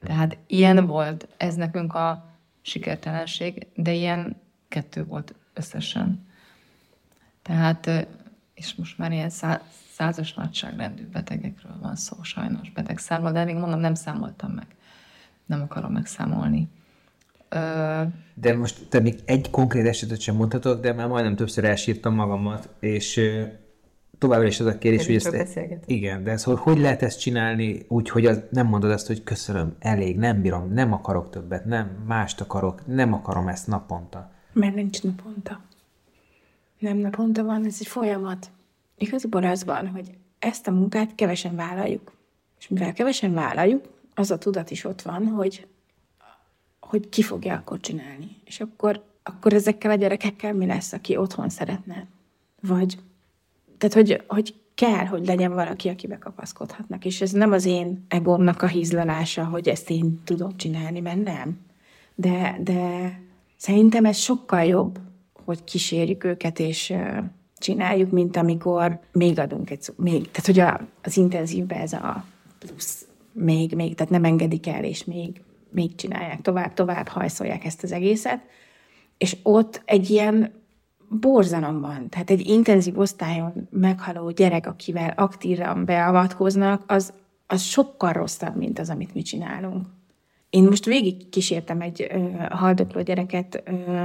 Tehát ilyen volt, ez nekünk a sikertelenség, de ilyen kettő volt összesen. Tehát, és most már ilyen százas nagyságrendű betegekről van szó, sajnos betegszámmal, de még mondom, nem számoltam meg. Nem akarom megszámolni. De most te még egy konkrét esetet sem mondhatok, de már majdnem többször elsírtam magamat, és továbbra is az a kérdés, hogy ezt... Igen, de ez, hogy, hogy lehet ezt csinálni úgy, hogy az, nem mondod azt, hogy köszönöm, elég, nem bírom, nem akarok többet, nem, mást akarok, nem akarom ezt naponta. Mert nincs naponta. Nem naponta van, ez egy folyamat. Igazából az van, hogy ezt a munkát kevesen vállaljuk. És mivel kevesen vállaljuk, az a tudat is ott van, hogy, hogy ki fogja akkor csinálni. És akkor, akkor ezekkel a gyerekekkel mi lesz, aki otthon szeretne? Vagy tehát, hogy, hogy kell, hogy legyen valaki, akibe kapaszkodhatnak. És ez nem az én egómnak a hízlalása, hogy ezt én tudom csinálni, mert nem. De, de szerintem ez sokkal jobb, hogy kísérjük őket, és csináljuk, mint amikor még adunk egy még, tehát hogy a, az intenzívbe ez a plusz még, még, tehát nem engedik el, és még, még csinálják tovább, tovább hajszolják ezt az egészet, és ott egy ilyen borzalom van. Tehát egy intenzív osztályon meghaló gyerek, akivel aktívan beavatkoznak, az, az sokkal rosszabb, mint az, amit mi csinálunk. Én most végig kísértem egy ö, haldokló gyereket ö,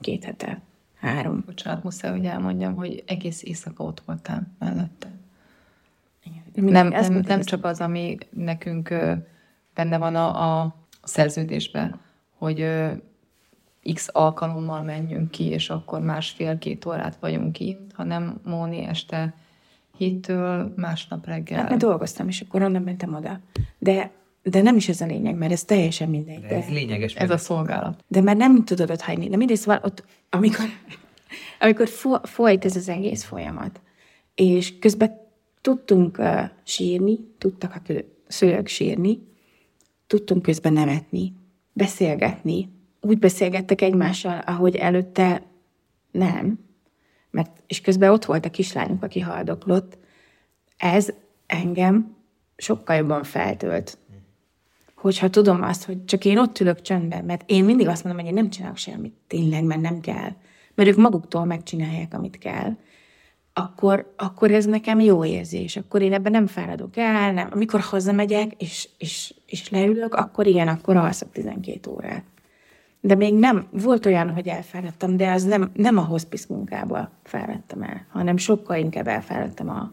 két hete, három. Bocsánat, muszáj, hogy elmondjam, hogy egész éjszaka ott voltál mellette. Igen. Nem, nem, nem, nem csak az, ami nekünk ö, benne van a, a szerződésben, hogy ö, x alkalommal menjünk ki, és akkor másfél-két órát vagyunk kint, hanem Móni este héttől másnap reggel. Hát mert dolgoztam, és akkor onnan mentem oda. De, de nem is ez a lényeg, mert ez teljesen mindegy. De ez lényeges. Ez a szolgálat. De már nem tudod ott hagyni. De mindegy, szóval ott, amikor, amikor folyt ez az egész folyamat, és közben tudtunk uh, sírni, tudtak a szülők sírni, tudtunk közben nevetni, beszélgetni, úgy beszélgettek egymással, ahogy előtte nem. Mert, és közben ott volt a kislányunk, aki haldoklott. Ez engem sokkal jobban feltölt. Hogyha tudom azt, hogy csak én ott ülök csöndben, mert én mindig azt mondom, hogy én nem csinálok semmit, tényleg, mert nem kell. Mert ők maguktól megcsinálják, amit kell. Akkor, akkor ez nekem jó érzés, akkor én ebben nem fáradok el, nem. Amikor hazamegyek, és, és, és leülök, akkor igen, akkor alszok 12 órát. De még nem, volt olyan, hogy elfáradtam, de az nem, nem a hospice munkába fáradtam el, hanem sokkal inkább elfáradtam a,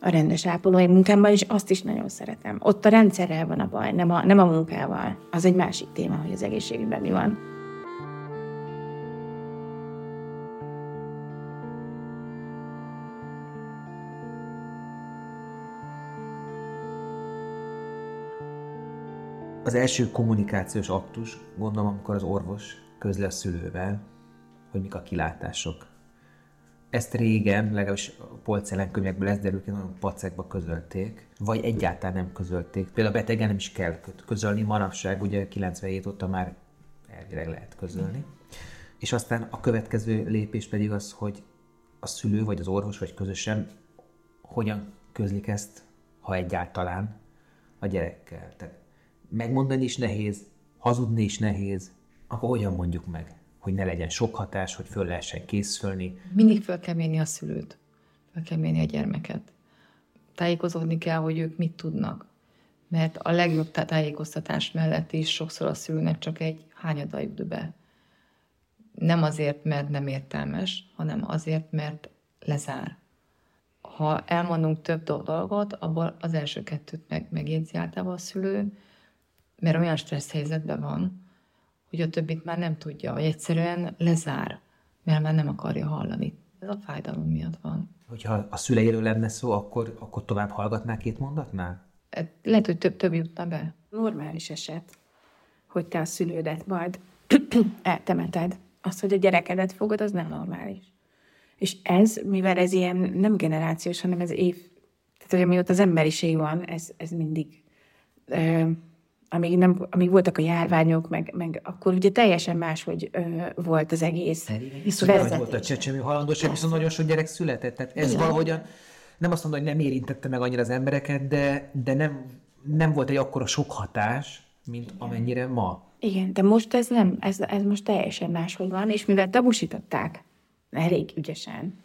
a rendes ápolói munkámban, és azt is nagyon szeretem. Ott a rendszerrel van a baj, nem a, nem a munkával. Az egy másik téma, hogy az egészségügyben mi van. Az első kommunikációs aktus, gondolom, amikor az orvos közli a szülővel, hogy mik a kilátások. Ezt régen, legalábbis a polcellen könyvekből ez derül ki, nagyon pacekba közölték, vagy egyáltalán nem közölték. Például a betegen nem is kell közölni, manapság ugye 97 óta már elvileg lehet közölni. És aztán a következő lépés pedig az, hogy a szülő, vagy az orvos, vagy közösen hogyan közlik ezt, ha egyáltalán, a gyerekkel. Tehát megmondani is nehéz, hazudni is nehéz, akkor hogyan mondjuk meg, hogy ne legyen sok hatás, hogy föl lehessen készülni. Mindig fel kell mérni a szülőt, fel kell mérni a gyermeket. Tájékozódni kell, hogy ők mit tudnak. Mert a legjobb tájékoztatás mellett is sokszor a szülőnek csak egy hányada jut be. Nem azért, mert nem értelmes, hanem azért, mert lezár. Ha elmondunk több dolgot, abból az első kettőt meg, megjegyzi általában a szülő, mert olyan stressz helyzetben van, hogy a többit már nem tudja, vagy egyszerűen lezár, mert már nem akarja hallani. Ez a fájdalom miatt van. Hogyha a szüleiről lenne szó, akkor, akkor tovább hallgatná két mondatnál? Hát lehet, hogy több, több jutna be. Normális eset, hogy te a szülődet majd eltemeted. Az, hogy a gyerekedet fogod, az nem normális. És ez, mivel ez ilyen nem generációs, hanem ez év, tehát hogy amióta az emberiség van, ez, ez mindig amíg, nem, amíg voltak a járványok, meg, meg akkor ugye teljesen más, hogy ö, volt az egész. Viszont volt a csecsemő halandóság, viszont nagyon sok gyerek született. Tehát ez Igen. valahogyan, nem azt mondom, hogy nem érintette meg annyira az embereket, de, de nem, nem volt egy akkora sok hatás, mint Igen. amennyire ma. Igen, de most ez nem, ez, ez most teljesen máshogy van, és mivel tabusították elég ügyesen,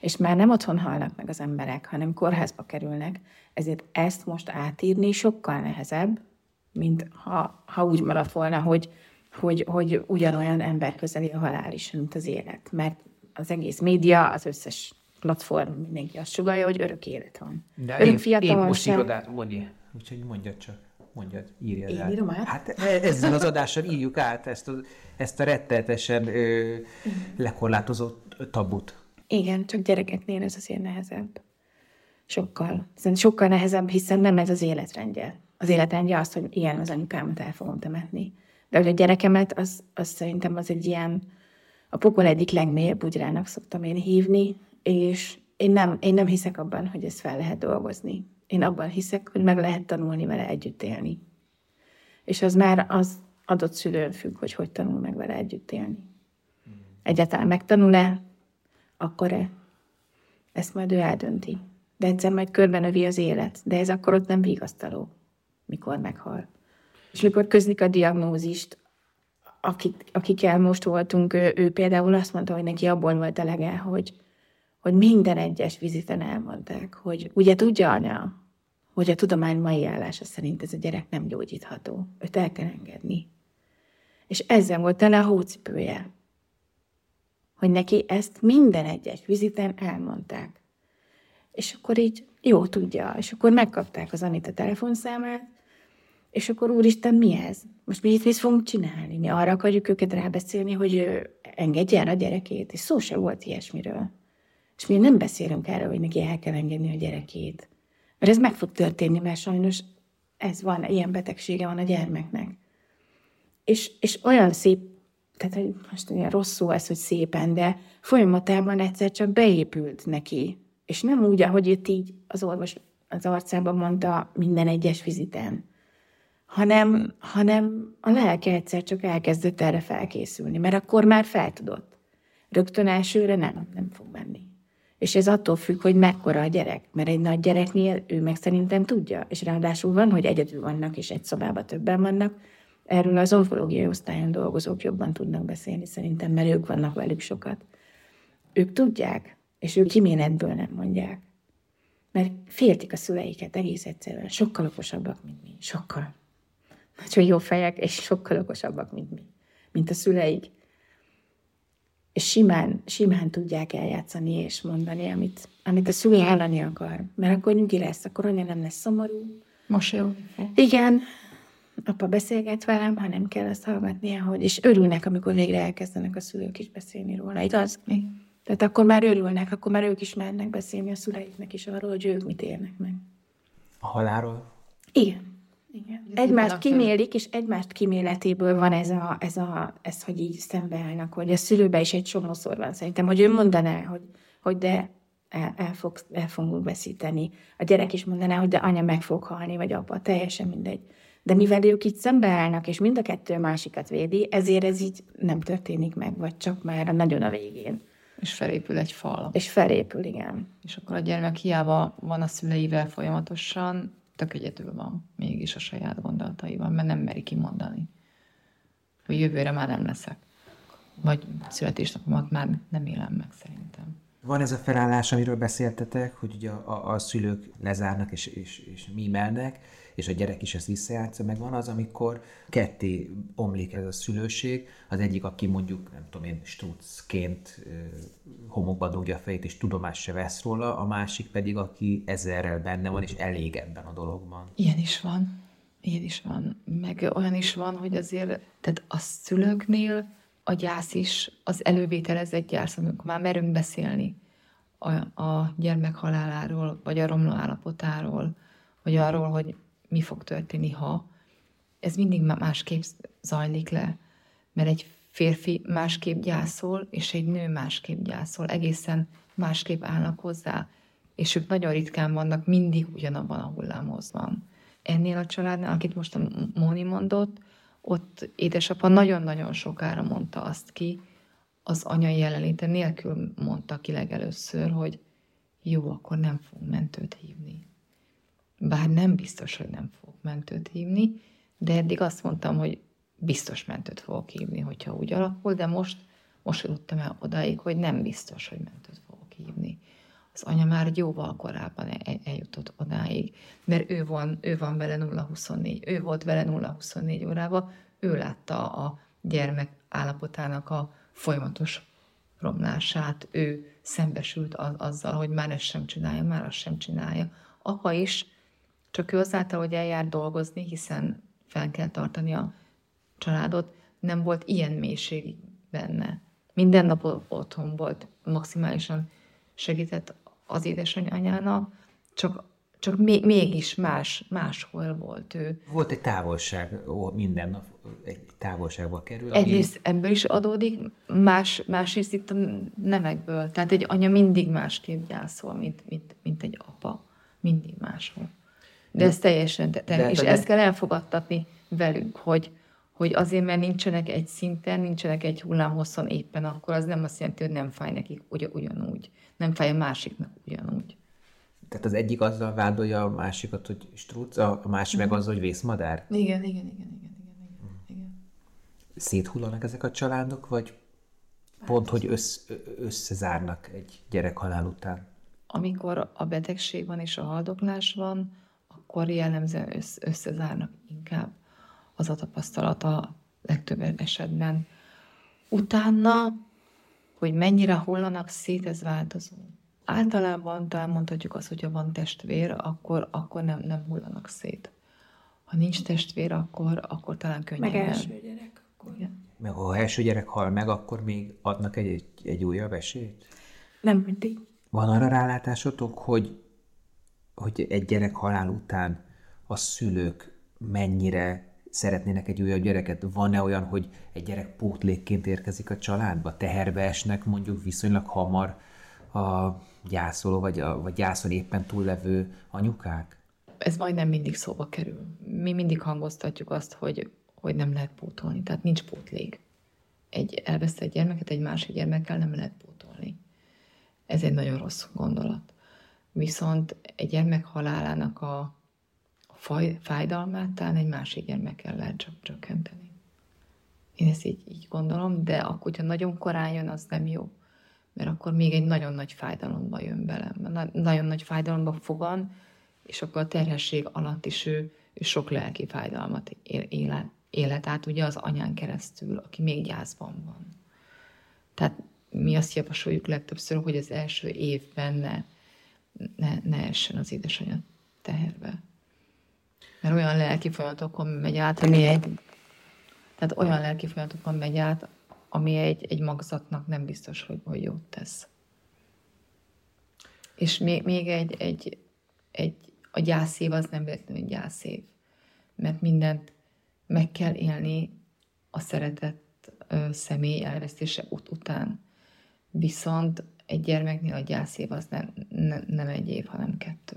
és már nem otthon halnak meg az emberek, hanem kórházba kerülnek, ezért ezt most átírni sokkal nehezebb, mint ha, ha úgy maradt volna, hogy, hogy, hogy ugyanolyan ember közeli a halál is, mint az élet. Mert az egész média, az összes platform, mindenki azt sugalja, hogy örök élet van. De örök én, fiatal én most sem... irodát, mondja. Úgyhogy mondjad csak. Mondjad, írjad Én át. írom át? Hát ezzel az adással írjuk át ezt a, ezt a retteltesen ö, lekorlátozott tabut. Igen, csak gyerekeknél ez azért nehezebb. Sokkal. Sokkal nehezebb, hiszen nem ez az életrendje az életrendje az, hogy igen, az anyukámat el fogom temetni. De hogy a gyerekemet, az, az szerintem az egy ilyen, a pokol egyik legmélyebb bugyrának szoktam én hívni, és én nem, én nem hiszek abban, hogy ezt fel lehet dolgozni. Én abban hiszek, hogy meg lehet tanulni vele együtt élni. És az már az adott szülőn függ, hogy hogy tanul meg vele együtt élni. Egyáltalán megtanul-e, akkor-e? Ezt majd ő eldönti. De egyszer majd körbenövi az élet, de ez akkor ott nem vigasztaló mikor meghal. És mikor közlik a diagnózist, akik, akikkel most voltunk, ő, ő például azt mondta, hogy neki abból volt elege, hogy, hogy minden egyes viziten elmondták, hogy ugye tudja anya, hogy a tudomány mai állása szerint ez a gyerek nem gyógyítható. Őt el kell engedni. És ezzel volt tele a hócipője. Hogy neki ezt minden egyes viziten elmondták. És akkor így jó tudja. És akkor megkapták az Anita telefonszámát, és akkor úristen, mi ez? Most mi itt mit fogunk csinálni? Mi arra akarjuk őket rábeszélni, hogy engedje el a gyerekét? És szó se volt ilyesmiről. És mi nem beszélünk erről, hogy neki el kell engedni a gyerekét. Mert ez meg fog történni, mert sajnos ez van, ilyen betegsége van a gyermeknek. És, és olyan szép, tehát most olyan rossz szó ez, hogy szépen, de folyamatában egyszer csak beépült neki. És nem úgy, ahogy itt így az orvos az arcában mondta minden egyes viziten, hanem, hanem a lelke egyszer csak elkezdett erre felkészülni, mert akkor már feltudott. Rögtön elsőre nem, nem fog menni. És ez attól függ, hogy mekkora a gyerek, mert egy nagy gyereknél ő meg szerintem tudja, és ráadásul van, hogy egyedül vannak, és egy szobában többen vannak, erről az onkológiai osztályon dolgozók jobban tudnak beszélni szerintem, mert ők vannak velük sokat. Ők tudják, És ők kiménetből nem mondják. Mert féltik a szüleiket egész egyszerűen. Sokkal okosabbak, mint mi. Sokkal. Nagyon jó fejek, és sokkal okosabbak, mint mi. Mint a szüleik. És simán, simán tudják eljátszani és mondani, amit, amit a szülő hallani akar. Mert akkor nyugi lesz, akkor anya nem lesz szomorú. Mosolyogni. Igen, apa beszélget velem, ha nem kell azt hallgatnia, hogy, és örülnek, amikor végre elkezdenek a szülők is beszélni róla, igaz? Igen. Tehát akkor már örülnek, akkor már ők is mernek beszélni a szüleiknek is arról, hogy ők mit élnek meg. A halálról? Igen. Igen. Egymást kimélik, és egymást kiméletéből van ez, a, ez, a, ez, hogy így szembeállnak, hogy a szülőbe is egy csomószor van szerintem, hogy ő mondaná, hogy, hogy de el, el, fog, el fogunk veszíteni. A gyerek is mondaná, hogy de anya meg fog halni, vagy apa, teljesen mindegy. De mivel ők így szembeállnak, és mind a kettő másikat védi, ezért ez így nem történik meg, vagy csak már a nagyon a végén. És felépül egy fal. És felépül, igen. És akkor a gyermek hiába van a szüleivel folyamatosan, tök egyedül van mégis a saját gondolataival, mert nem meri kimondani. Hogy jövőre már nem leszek. Vagy születésnapomat már nem élem meg szerintem. Van ez a felállás, amiről beszéltetek, hogy ugye a, a, a szülők lezárnak és, és, és mímelnek, és a gyerek is ezt visszajátsza, meg van az, amikor ketté omlik ez a szülőség, az egyik, aki mondjuk, nem tudom én, strucként homokba dugja a fejét, és tudomást se vesz róla, a másik pedig, aki ezerrel benne van, és elég ebben a dologban. Ilyen is van. Ilyen is van. Meg olyan is van, hogy azért, tehát a szülőknél a gyász is az elővételezett gyász, amikor már merünk beszélni a, a gyermek haláláról, vagy a romló állapotáról, vagy arról, hogy mi fog történni, ha. Ez mindig má- másképp zajlik le, mert egy férfi másképp gyászol, és egy nő másképp gyászol, egészen másképp állnak hozzá, és ők nagyon ritkán vannak mindig ugyanabban a hullámhozban. Ennél a családnál, akit most a Móni mondott, ott édesapa nagyon-nagyon sokára mondta azt ki, az anyai jelenléte nélkül mondta ki legelőször, hogy jó, akkor nem fog mentőt hívni. Bár nem biztos, hogy nem fogok mentőt hívni, de eddig azt mondtam, hogy biztos mentőt fogok hívni, hogyha úgy alakul, de most, most jutottam el odáig, hogy nem biztos, hogy mentőt fogok hívni. Az anya már jóval korábban el- eljutott odáig, mert ő van, ő van vele 0-24, ő volt vele 0-24 órában, ő látta a gyermek állapotának a folyamatos romlását, ő szembesült az, azzal, hogy már ezt sem csinálja, már azt sem csinálja. Apa is, csak ő azáltal, hogy eljár dolgozni, hiszen fel kell tartani a családot, nem volt ilyen mélység benne. Minden nap otthon volt, maximálisan segített az édesanyjának, csak, csak még, mégis más, máshol volt ő. Volt egy távolság, ó, minden nap egy távolságba kerül. ami- Egyrészt ebből is adódik, más, másrészt itt a nemekből. Tehát egy anya mindig másképp gyászol, mint, mint, mint egy apa. Mindig máshol. De ez teljesen, te, De te, hát és a- ezt kell elfogadtatni velünk, hogy, hogy azért, mert nincsenek egy szinten, nincsenek egy hullámhosszon éppen akkor, az nem azt jelenti, hogy nem fáj nekik ugy, ugyanúgy. Nem fáj a másiknak ugyanúgy. Tehát az egyik azzal vádolja a másikat, hogy struc, a másik meg azzal, hogy vészmadár. Igen, igen, igen, igen, igen, igen. igen. Széthullanak ezek a családok, vagy pont, hogy össz, összezárnak egy gyerek halál után? amikor a betegség van és a haldoklás van, akkor jellemzően össz, összezárnak inkább az a tapasztalat a legtöbb esetben. Utána, hogy mennyire hullanak szét, ez változó. Általában talán mondhatjuk azt, hogyha van testvér, akkor, akkor nem, nem hullanak szét. Ha nincs testvér, akkor, akkor talán Meg könnyebben. első gyerek. Akkor. Igen. Meg ha első gyerek hal meg, akkor még adnak egy, egy, egy újabb esélyt? Nem mindig. Van arra rálátásotok, hogy, hogy egy gyerek halál után a szülők mennyire szeretnének egy újabb gyereket? Van-e olyan, hogy egy gyerek pótlékként érkezik a családba? Teherbe esnek mondjuk viszonylag hamar a gyászoló, vagy, a, vagy gyászol éppen túllevő anyukák? ez majdnem mindig szóba kerül. Mi mindig hangoztatjuk azt, hogy, hogy nem lehet pótolni, tehát nincs pótlék. Egy elvesztett gyermeket egy másik gyermekkel nem lehet pótolni. Ez egy nagyon rossz gondolat. Viszont egy gyermek halálának a, faj, fájdalmát talán egy másik gyermekkel lehet csak csökkenteni. Én ezt így, így gondolom, de akkor, hogyha nagyon korán jön, az nem jó. mert akkor még egy nagyon nagy fájdalomba jön bele. Nagyon nagy fájdalomba fogan, és akkor a terhesség alatt is ő, ő sok lelki fájdalmat él, él, élet át ugye az anyán keresztül, aki még gyászban van. Tehát mi azt javasoljuk legtöbbször, hogy az első évben ne, ne, ne essen az édesanyja teherbe. Mert olyan lelki folyamatokon megy át, ami egy, tehát olyan lelki folyamatokon megy át, ami egy, egy magzatnak nem biztos, hogy, hogy jót tesz. És még, még egy, egy, egy, a gyászév az nem véletlenül gyászév, mert mindent meg kell élni a szeretett ö, személy elvesztése ut- után. Viszont egy gyermeknél a gyászév az nem, ne, nem egy év, hanem kettő.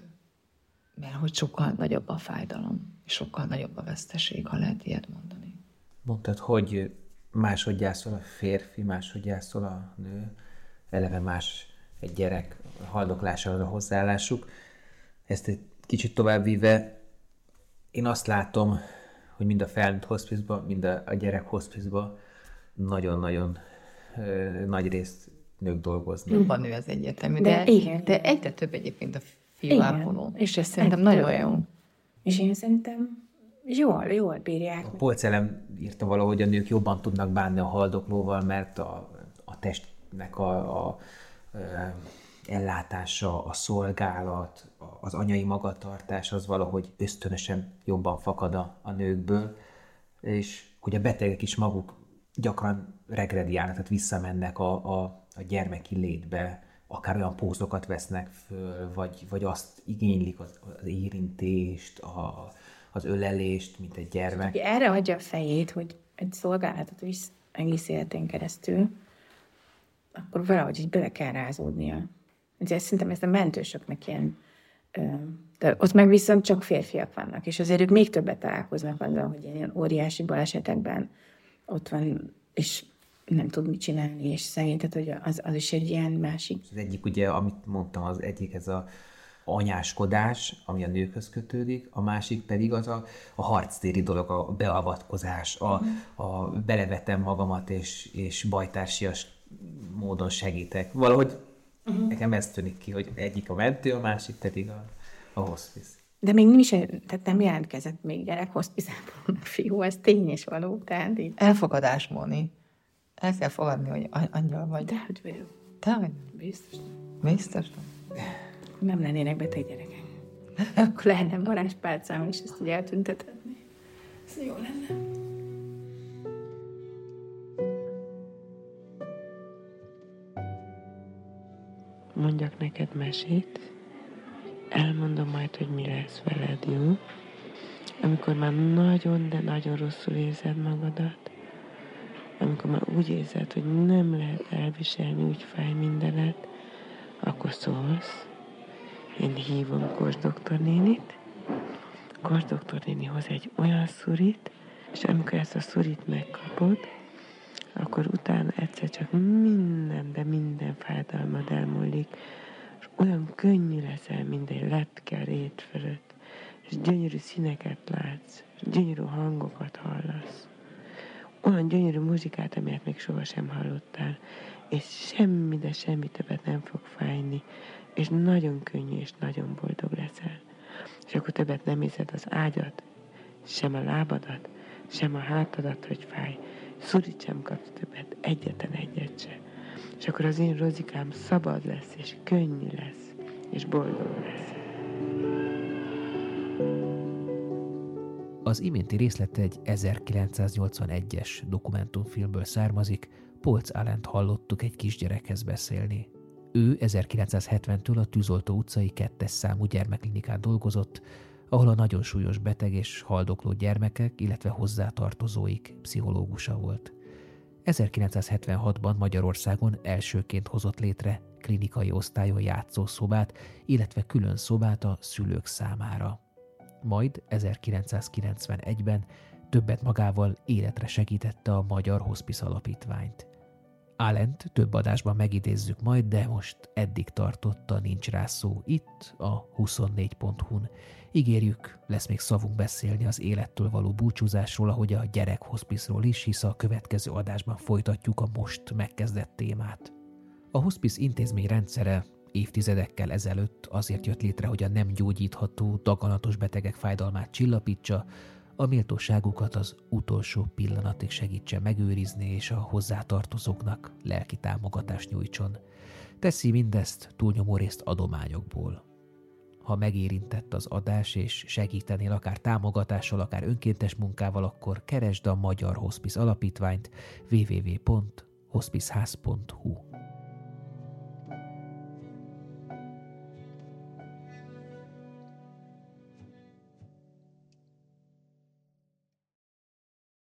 Mert hogy sokkal nagyobb a fájdalom, és sokkal nagyobb a veszteség, ha lehet ilyet mondani. Mondtad, hogy máshogy gyászol a férfi, máshogy gyászol a nő, eleve más egy gyerek haldoklásához a hozzáállásuk. Ezt egy kicsit tovább víve, én azt látom, hogy mind a felnőtt hospice mind a, a gyerek hospice nagyon-nagyon nagy részt nők dolgoznak. Jobban nő az egyértelmű, de, de, igen. de egyre több egyébként a fiú ápoló. És ez szerintem nagyon jó. És én szerintem jól, jól bírják. A polcelem írta valahogy, a nők jobban tudnak bánni a haldoklóval, mert a, a testnek a, a, a ellátása, a szolgálat, az anyai magatartás az valahogy ösztönösen jobban fakad a, a nőkből, és hogy a betegek is maguk gyakran regrediálnak, tehát visszamennek a, a, a gyermeki létbe, akár olyan pózokat vesznek föl, vagy, vagy azt igénylik az, az érintést, a, az ölelést, mint egy gyermek. Aki erre adja a fejét, hogy egy szolgálatot visz egész életén keresztül, akkor valahogy így bele kell rázódnia. Ugye szerintem ez a mentősöknek ilyen de ott meg viszont csak férfiak vannak, és azért ők még többet találkoznak azzal, hogy ilyen óriási balesetekben ott van, és nem tud mit csinálni, és szegény, tehát hogy az, az is egy ilyen másik. Az egyik ugye, amit mondtam, az egyik ez a anyáskodás, ami a nőkhöz kötődik, a másik pedig az a, a harctéri dolog, a beavatkozás, a, a belevetem magamat, és, és bajtársias módon segítek. Valahogy uh-huh. nekem ez tűnik ki, hogy egyik a mentő, a másik pedig a, a hospice. De még nem is, tehát nem jelentkezett még gyerek hospice fiú, ez tény és való. Tehát így. Elfogadás, Móni. El kell fogadni, hogy angyal vagy. De hogy vagyok. Te vagy? Biztos. Biztos nem lennének beteg gyerekek. Akkor lenne varázspálcám, és ezt ugye eltüntethetni. Ez jó lenne. Mondjak neked mesét, elmondom majd, hogy mi lesz veled, jó? Amikor már nagyon, de nagyon rosszul érzed magadat, amikor már úgy érzed, hogy nem lehet elviselni, úgy fáj mindenet, akkor szólsz, én hívom Kos doktornénit. Kos doktornéni hoz egy olyan szurit, és amikor ezt a szurit megkapod, akkor utána egyszer csak minden, de minden fájdalmad elmúlik, és olyan könnyű leszel, mint egy lepke rét fölött, és gyönyörű színeket látsz, és gyönyörű hangokat hallasz. Olyan gyönyörű muzsikát, amelyet még sohasem hallottál, és semmi, de semmi többet nem fog fájni, és nagyon könnyű, és nagyon boldog leszel. És akkor többet nem érzed az ágyat, sem a lábadat, sem a hátadat, hogy fáj. Szurit sem kapsz többet, egyetlen egyet se. És akkor az én rozikám szabad lesz, és könnyű lesz, és boldog lesz. Az iménti részlet egy 1981-es dokumentumfilmből származik, Polc Allent hallottuk egy kisgyerekhez beszélni. Ő 1970-től a Tűzoltó utcai kettes számú gyermekklinikán dolgozott, ahol a nagyon súlyos beteg és haldokló gyermekek, illetve hozzátartozóik pszichológusa volt. 1976-ban Magyarországon elsőként hozott létre klinikai osztályon játszószobát, illetve külön szobát a szülők számára. Majd 1991-ben többet magával életre segítette a Magyar Hospice Alapítványt. Állent több adásban megidézzük majd, de most eddig tartotta nincs rá szó itt, a 24.hu-n. Ígérjük, lesz még szavunk beszélni az élettől való búcsúzásról, ahogy a gyerek hospice is, hisz a következő adásban folytatjuk a most megkezdett témát. A hospice intézmény rendszere évtizedekkel ezelőtt azért jött létre, hogy a nem gyógyítható, daganatos betegek fájdalmát csillapítsa, a méltóságukat az utolsó pillanatig segítse megőrizni, és a hozzátartozóknak lelki támogatást nyújtson. Teszi mindezt túlnyomó részt adományokból. Ha megérintett az adás, és segítenél akár támogatással, akár önkéntes munkával, akkor keresd a Magyar Hospice Alapítványt www.hospiceház.hu